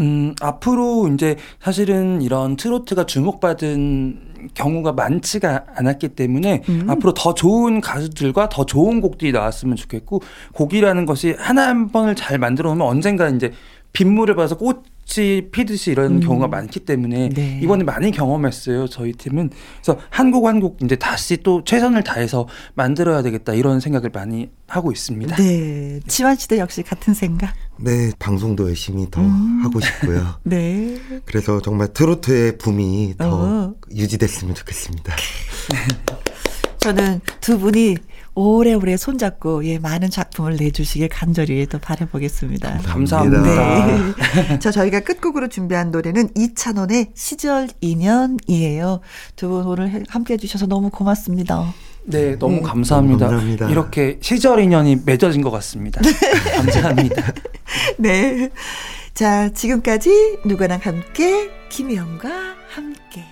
음, 앞으로 이제 사실은 이런 트로트가 주목받은 경우가 많지가 않았기 때문에 음. 앞으로 더 좋은 가수들과 더 좋은 곡들이 나왔으면 좋겠고 곡이라는 것이 하나 한 번을 잘 만들어 놓으면 언젠가 이제 빗물을 봐서 꽃 피듯이 이런 음. 경우가 많기 때문에 네. 이번에 많이 경험했어요. 저희 팀은. 그래서 한곡한곡 이제 다시 또 최선을 다해서 만들어야 되겠다 이런 생각을 많이 하고 있습니다. 네. 지환 씨도 역시 같은 생각? 네. 방송도 열심히 더 음. 하고 싶고요. 네. 그래서 정말 트로트의 붐이 더 어. 유지됐으면 좋겠습니다. 저는 두 분이 오래오래 손잡고 예 많은 작품을 내주시길 간절히 또 바라보겠습니다. 감사합니다. 네. 자 저희가 끝곡으로 준비한 노래는 이찬원의 시절 인연이에요. 두 분 오늘 함께 해 주셔서 너무 고맙습니다. 네, 너무 네. 감사합니다. 감사합니다. 이렇게 시절 인연이 맺어진 것 같습니다. 감사합니다. 네. 자, 지금까지 누구랑 함께, 김혜영과 함께.